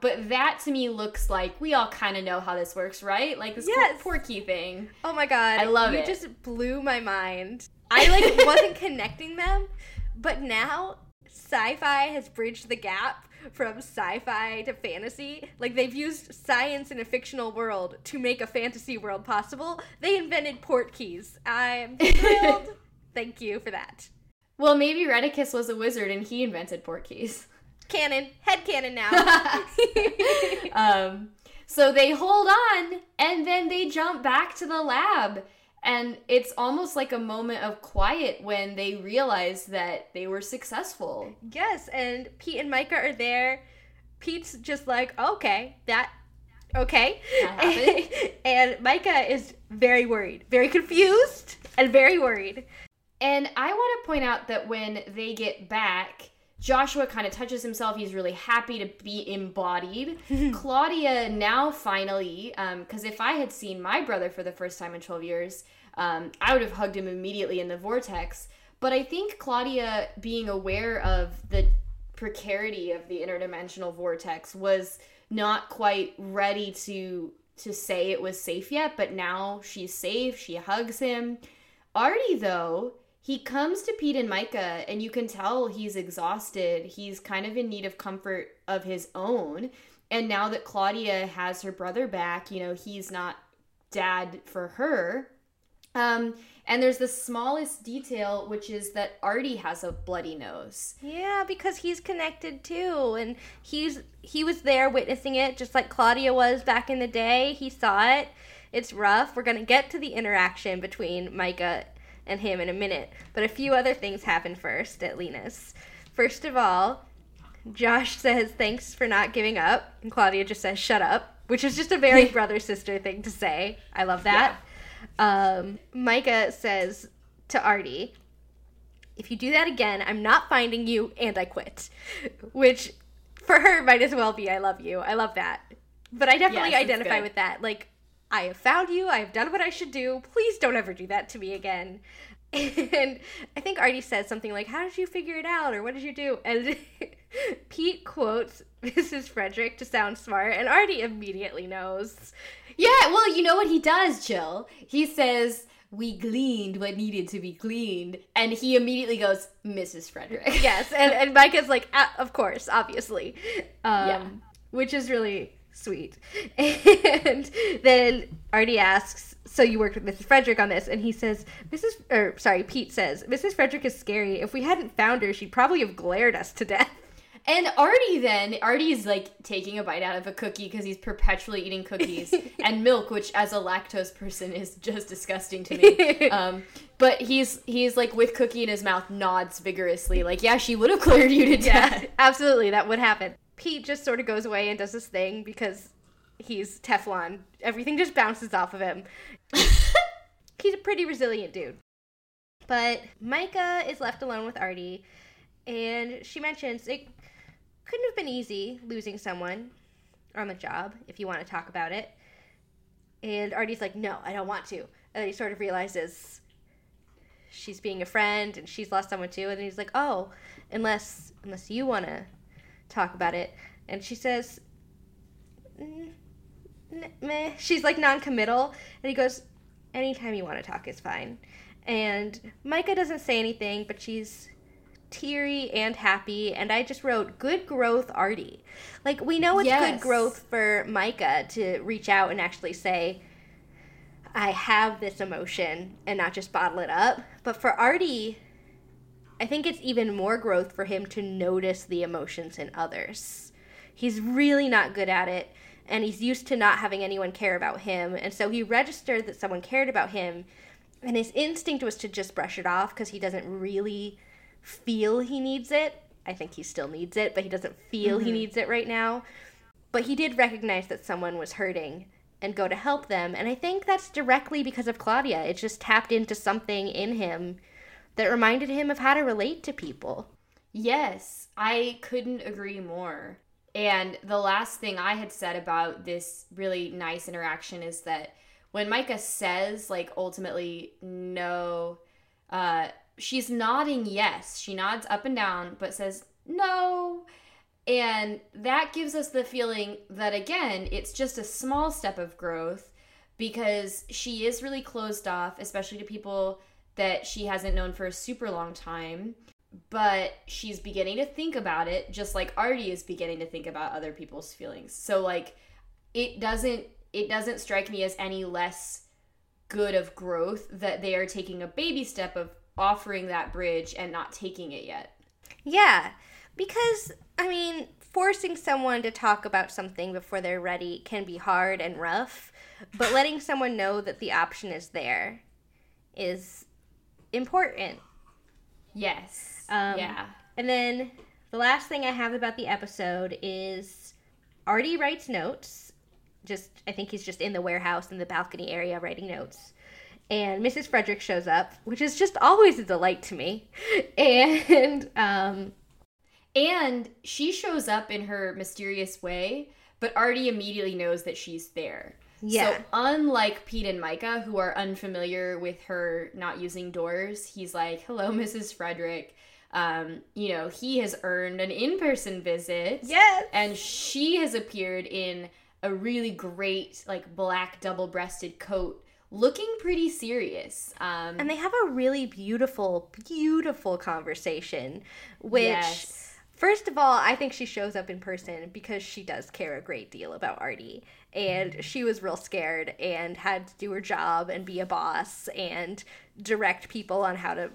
but that to me looks like we all kind of know how this works, right? Like this yes. port key thing. Oh my god. I love you it. You just blew my mind. I like wasn't connecting them, but now sci-fi has bridged the gap from sci-fi to fantasy. Like they've used science in a fictional world to make a fantasy world possible. They invented port keys. I'm thrilled. Thank you for that. Well, maybe Rheticus was a wizard and he invented port keys. Canon, head canon now. um, so they hold on and then they jump back to the lab and it's almost like a moment of quiet when they realize that they were successful. Yes, and Pete and Myka are there. Pete's just like, okay, that okay. That and Myka is very worried, very confused, and very worried. And I want to point out that when they get back, Joshua kind of touches himself. He's really happy to be embodied. Claudia now finally, because um, if I had seen my brother for the first time in 12 years, um, I would have hugged him immediately in the vortex. But I think Claudia being aware of the precarity of the interdimensional vortex was not quite ready to to say it was safe yet, but now she's safe. She hugs him. Artie though, he comes to Pete and Myka and you can tell he's exhausted. He's kind of in need of comfort of his own. And now that Claudia has her brother back, you know, he's not dad for her. Um, and there's the smallest detail, which is that Artie has a bloody nose. Yeah, because he's connected too, and he's he was there witnessing it, just like Claudia was back in the day. He saw it. It's rough. We're gonna get to the interaction between Myka and him in a minute, but a few other things happen first at Lena's. First of all, Josh says thanks for not giving up, and Claudia just says shut up, which is just a very brother sister thing to say. I love that. Um, Myka says to Artie, if you do that again, I'm not finding you and I quit. Which for her might as well be I love you. I love that. But I definitely Yes, identify with that. Like, I have found you. I have done what I should do. Please don't ever do that to me again. And I think Artie says something like, How did you figure it out? Or what did you do? And Pete quotes Mrs. Frederic to sound smart, and Artie immediately knows. Yeah, well, you know what he does, Jill? He says, We gleaned what needed to be gleaned. And he immediately goes, Mrs. Frederic. yes, and, and Myka's like, "Ah, of course, obviously, um, Yeah. which is really sweet. And then Artie asks, "So you worked with Mrs. Frederic on this?" And he says, "Mrs. or sorry, Pete says Mrs. Frederic is scary. If we hadn't found her, she'd probably have glared us to death." And Artie then, Artie's like taking a bite out of a cookie because he's perpetually eating cookies and milk, which as a lactose person is just disgusting to me. um, but he's he's like with cookie in his mouth, nods vigorously, like, yeah, she would have cleared you to death. Yeah, absolutely, that would happen. Pete just sort of goes away and does this thing because he's Teflon. Everything just bounces off of him. he's a pretty resilient dude. But Myka is left alone with Artie, and she mentions it couldn't have been easy losing someone on the job if you want to talk about it. And Artie's like, no, I don't want to. And then he sort of realizes she's being a friend and she's lost someone too. And he's like, oh, unless unless you want to talk about it. And she says, "Mm, meh. She's like non-committal. And he goes, anytime you want to talk is fine. And Myka doesn't say anything, but she's teary and happy. And I just wrote, good growth, Artie. Like, we know it's Yes. good growth for Myka to reach out and actually say, I have this emotion and not just bottle it up. But for Artie, I think it's even more growth for him to notice the emotions in others. He's really not good at it, and he's used to not having anyone care about him. And so he registered that someone cared about him, and his instinct was to just brush it off because he doesn't really feel he needs it. I think he still needs it, but he doesn't feel he mm-hmm. needs it right now. But he did recognize that someone was hurting and go to help them. And I think that's directly because of Claudia. It just tapped into something in him that reminded him of how to relate to people. Yes, I couldn't agree more. And the last thing I had said about this really nice interaction is that when Myka says, like, ultimately, no, uh, she's nodding yes. She nods up and down, but says no. And that gives us the feeling that, again, it's just a small step of growth because she is really closed off, especially to people that she hasn't known for a super long time but she's beginning to think about it just like Artie is beginning to think about other people's feelings. So like it doesn't it doesn't strike me as any less good of growth that they are taking a baby step of offering that bridge and not taking it yet. Yeah, because, I mean, forcing someone to talk about something before they're ready can be hard and rough, but letting someone know that the option is there is important. Yes. Um, yeah. And then the last thing I have about the episode is Artie writes notes. Just, I think he's just in the warehouse in the balcony area writing notes. And Mrs. Frederic shows up, which is just always a delight to me. And um, And she shows up in her mysterious way, but Artie immediately knows that she's there. Yeah. So unlike Pete and Myka, who are unfamiliar with her not using doors, he's like, "Hello, Mrs. Frederic." Um, you know, he has earned an in-person visit. Yes. And she has appeared in a really great, like black double-breasted coat, looking pretty serious. Um, And they have a really beautiful, beautiful conversation, which. yes. First of all, I think she shows up in person because she does care a great deal about Artie. And she was real scared and had to do her job and be a boss and direct people on how to,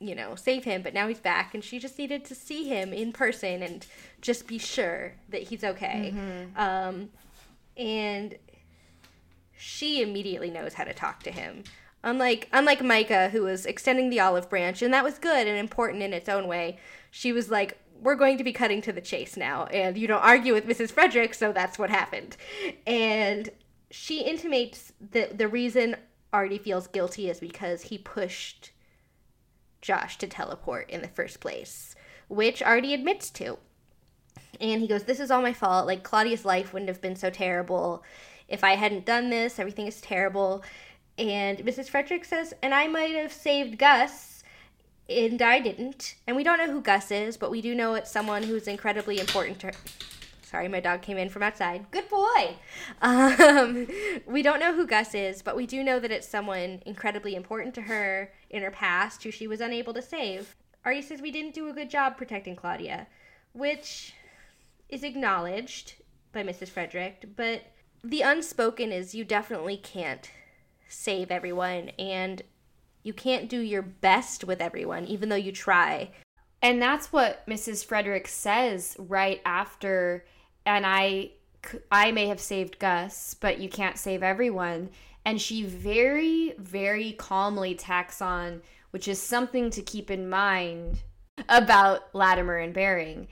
you know, save him. But now he's back and she just needed to see him in person and just be sure that he's okay. Um, and she immediately knows how to talk to him. Unlike unlike Myka, who was extending the olive branch, and that was good and important in its own way, she was like, We're going to be cutting to the chase now, and you don't argue with Mrs. Frederic, so that's what happened. And she intimates that the reason Artie feels guilty is because he pushed Josh to teleport in the first place, which Artie admits to. And he goes, This is all my fault. Like, Claudia's life wouldn't have been so terrible if I hadn't done this. Everything is terrible. And Mrs. Frederic says, And I might have saved Gus, and I didn't. And we don't know who Gus is, but we do know it's someone who's incredibly important to her. Sorry, my dog came in from outside. Good boy. Um, we don't know who Gus is, but we do know that it's someone incredibly important to her in her past who she was unable to save. Artie says we didn't do a good job protecting Claudia, which is acknowledged by Mrs. Frederic, but the unspoken is you definitely can't save everyone and you can't do your best with everyone, even though you try. And that's what Mrs. Frederic says right after and I, I may have saved Gus, but you can't save everyone. And she very very calmly tacks on which is something to keep in mind about Lattimer and Bering.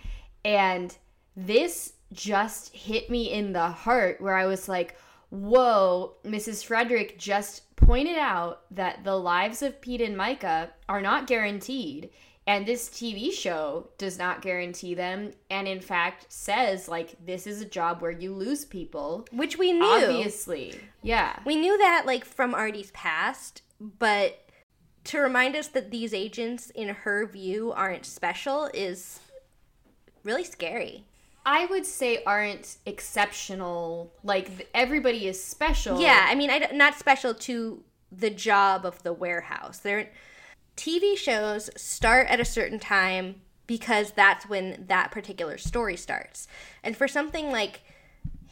And this just hit me in the heart where I was like, whoa, Mrs. Frederic just pointed out that the lives of Pete and Myka are not guaranteed. And this TV show does not guarantee them. And in fact, says, like, this is a job where you lose people. Which we knew. Obviously. Yeah. We knew that like from Artie's past, but to remind us that these agents in her view aren't special is really scary. I would say aren't exceptional. Like, everybody is special. Yeah, I mean, I, not special to the job of the warehouse. They're TV shows start at a certain time because that's when that particular story starts. And for something like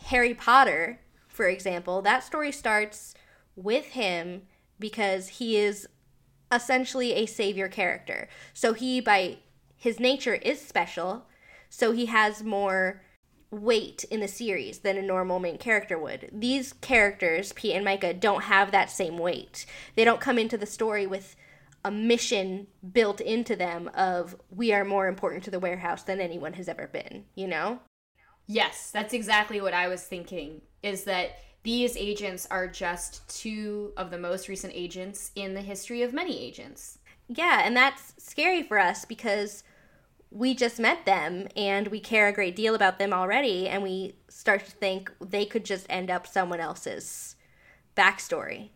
Harry Potter, for example, that story starts with him because he is essentially a savior character. So he by his nature is special, so he has more weight in the series than a normal main character would. These characters, Pete and Myka, don't have that same weight. They don't come into the story with a mission built into them of we are more important to the warehouse than anyone has ever been, you know? Yes, that's exactly what I was thinking. Is that these agents are just two of the most recent agents in the history of many agents. Yeah, and that's scary for us because we just met them and we care a great deal about them already, and we start to think they could just end up someone else's backstory.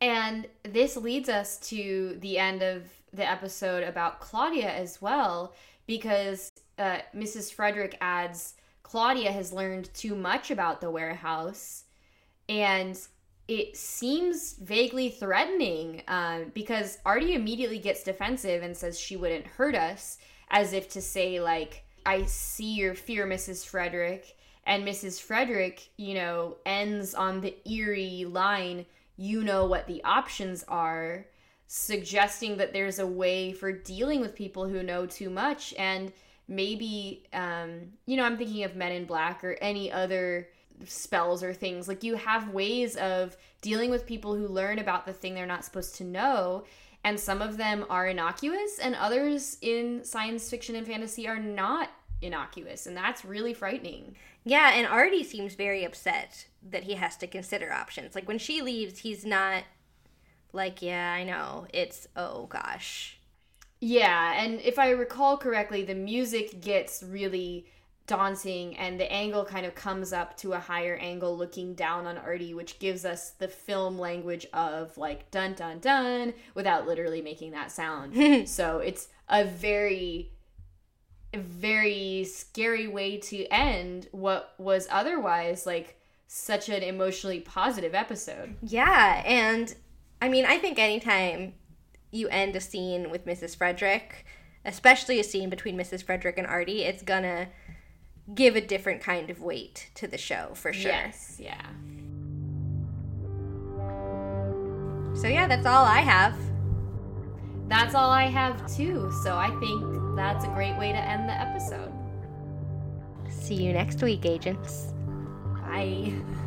And this leads us to the end of the episode about Claudia as well, because uh, Mrs. Frederic adds Claudia has learned too much about the warehouse, and it seems vaguely threatening um, because Artie immediately gets defensive and says she wouldn't hurt us, as if to say, like, I see your fear, Mrs. Frederic. And Mrs. Frederic, you know, ends on the eerie line, you know what the options are, suggesting that there's a way for dealing with people who know too much. And maybe, um, you know, I'm thinking of Men in Black or any other spells or things. Like, you have ways of dealing with people who learn about the thing they're not supposed to know. And some of them are innocuous, and others in science fiction and fantasy are not innocuous. And that's really frightening. Yeah, and Artie seems very upset that he has to consider options. Like when she leaves, he's not like, yeah, I know. It's, oh gosh. Yeah, and if I recall correctly, the music gets really daunting and the angle kind of comes up to a higher angle looking down on Artie which gives us the film language of like dun dun dun without literally making that sound. so it's a very very scary way to end what was otherwise like such an emotionally positive episode. Yeah, and I mean, I think anytime you end a scene with Mrs. Frederic, especially a scene between Mrs. Frederic and Artie, it's gonna give a different kind of weight to the show for sure. Yes, yeah. So yeah, that's all I have. That's all I have too. So I think that's a great way to end the episode. See you next week, agents. Bye.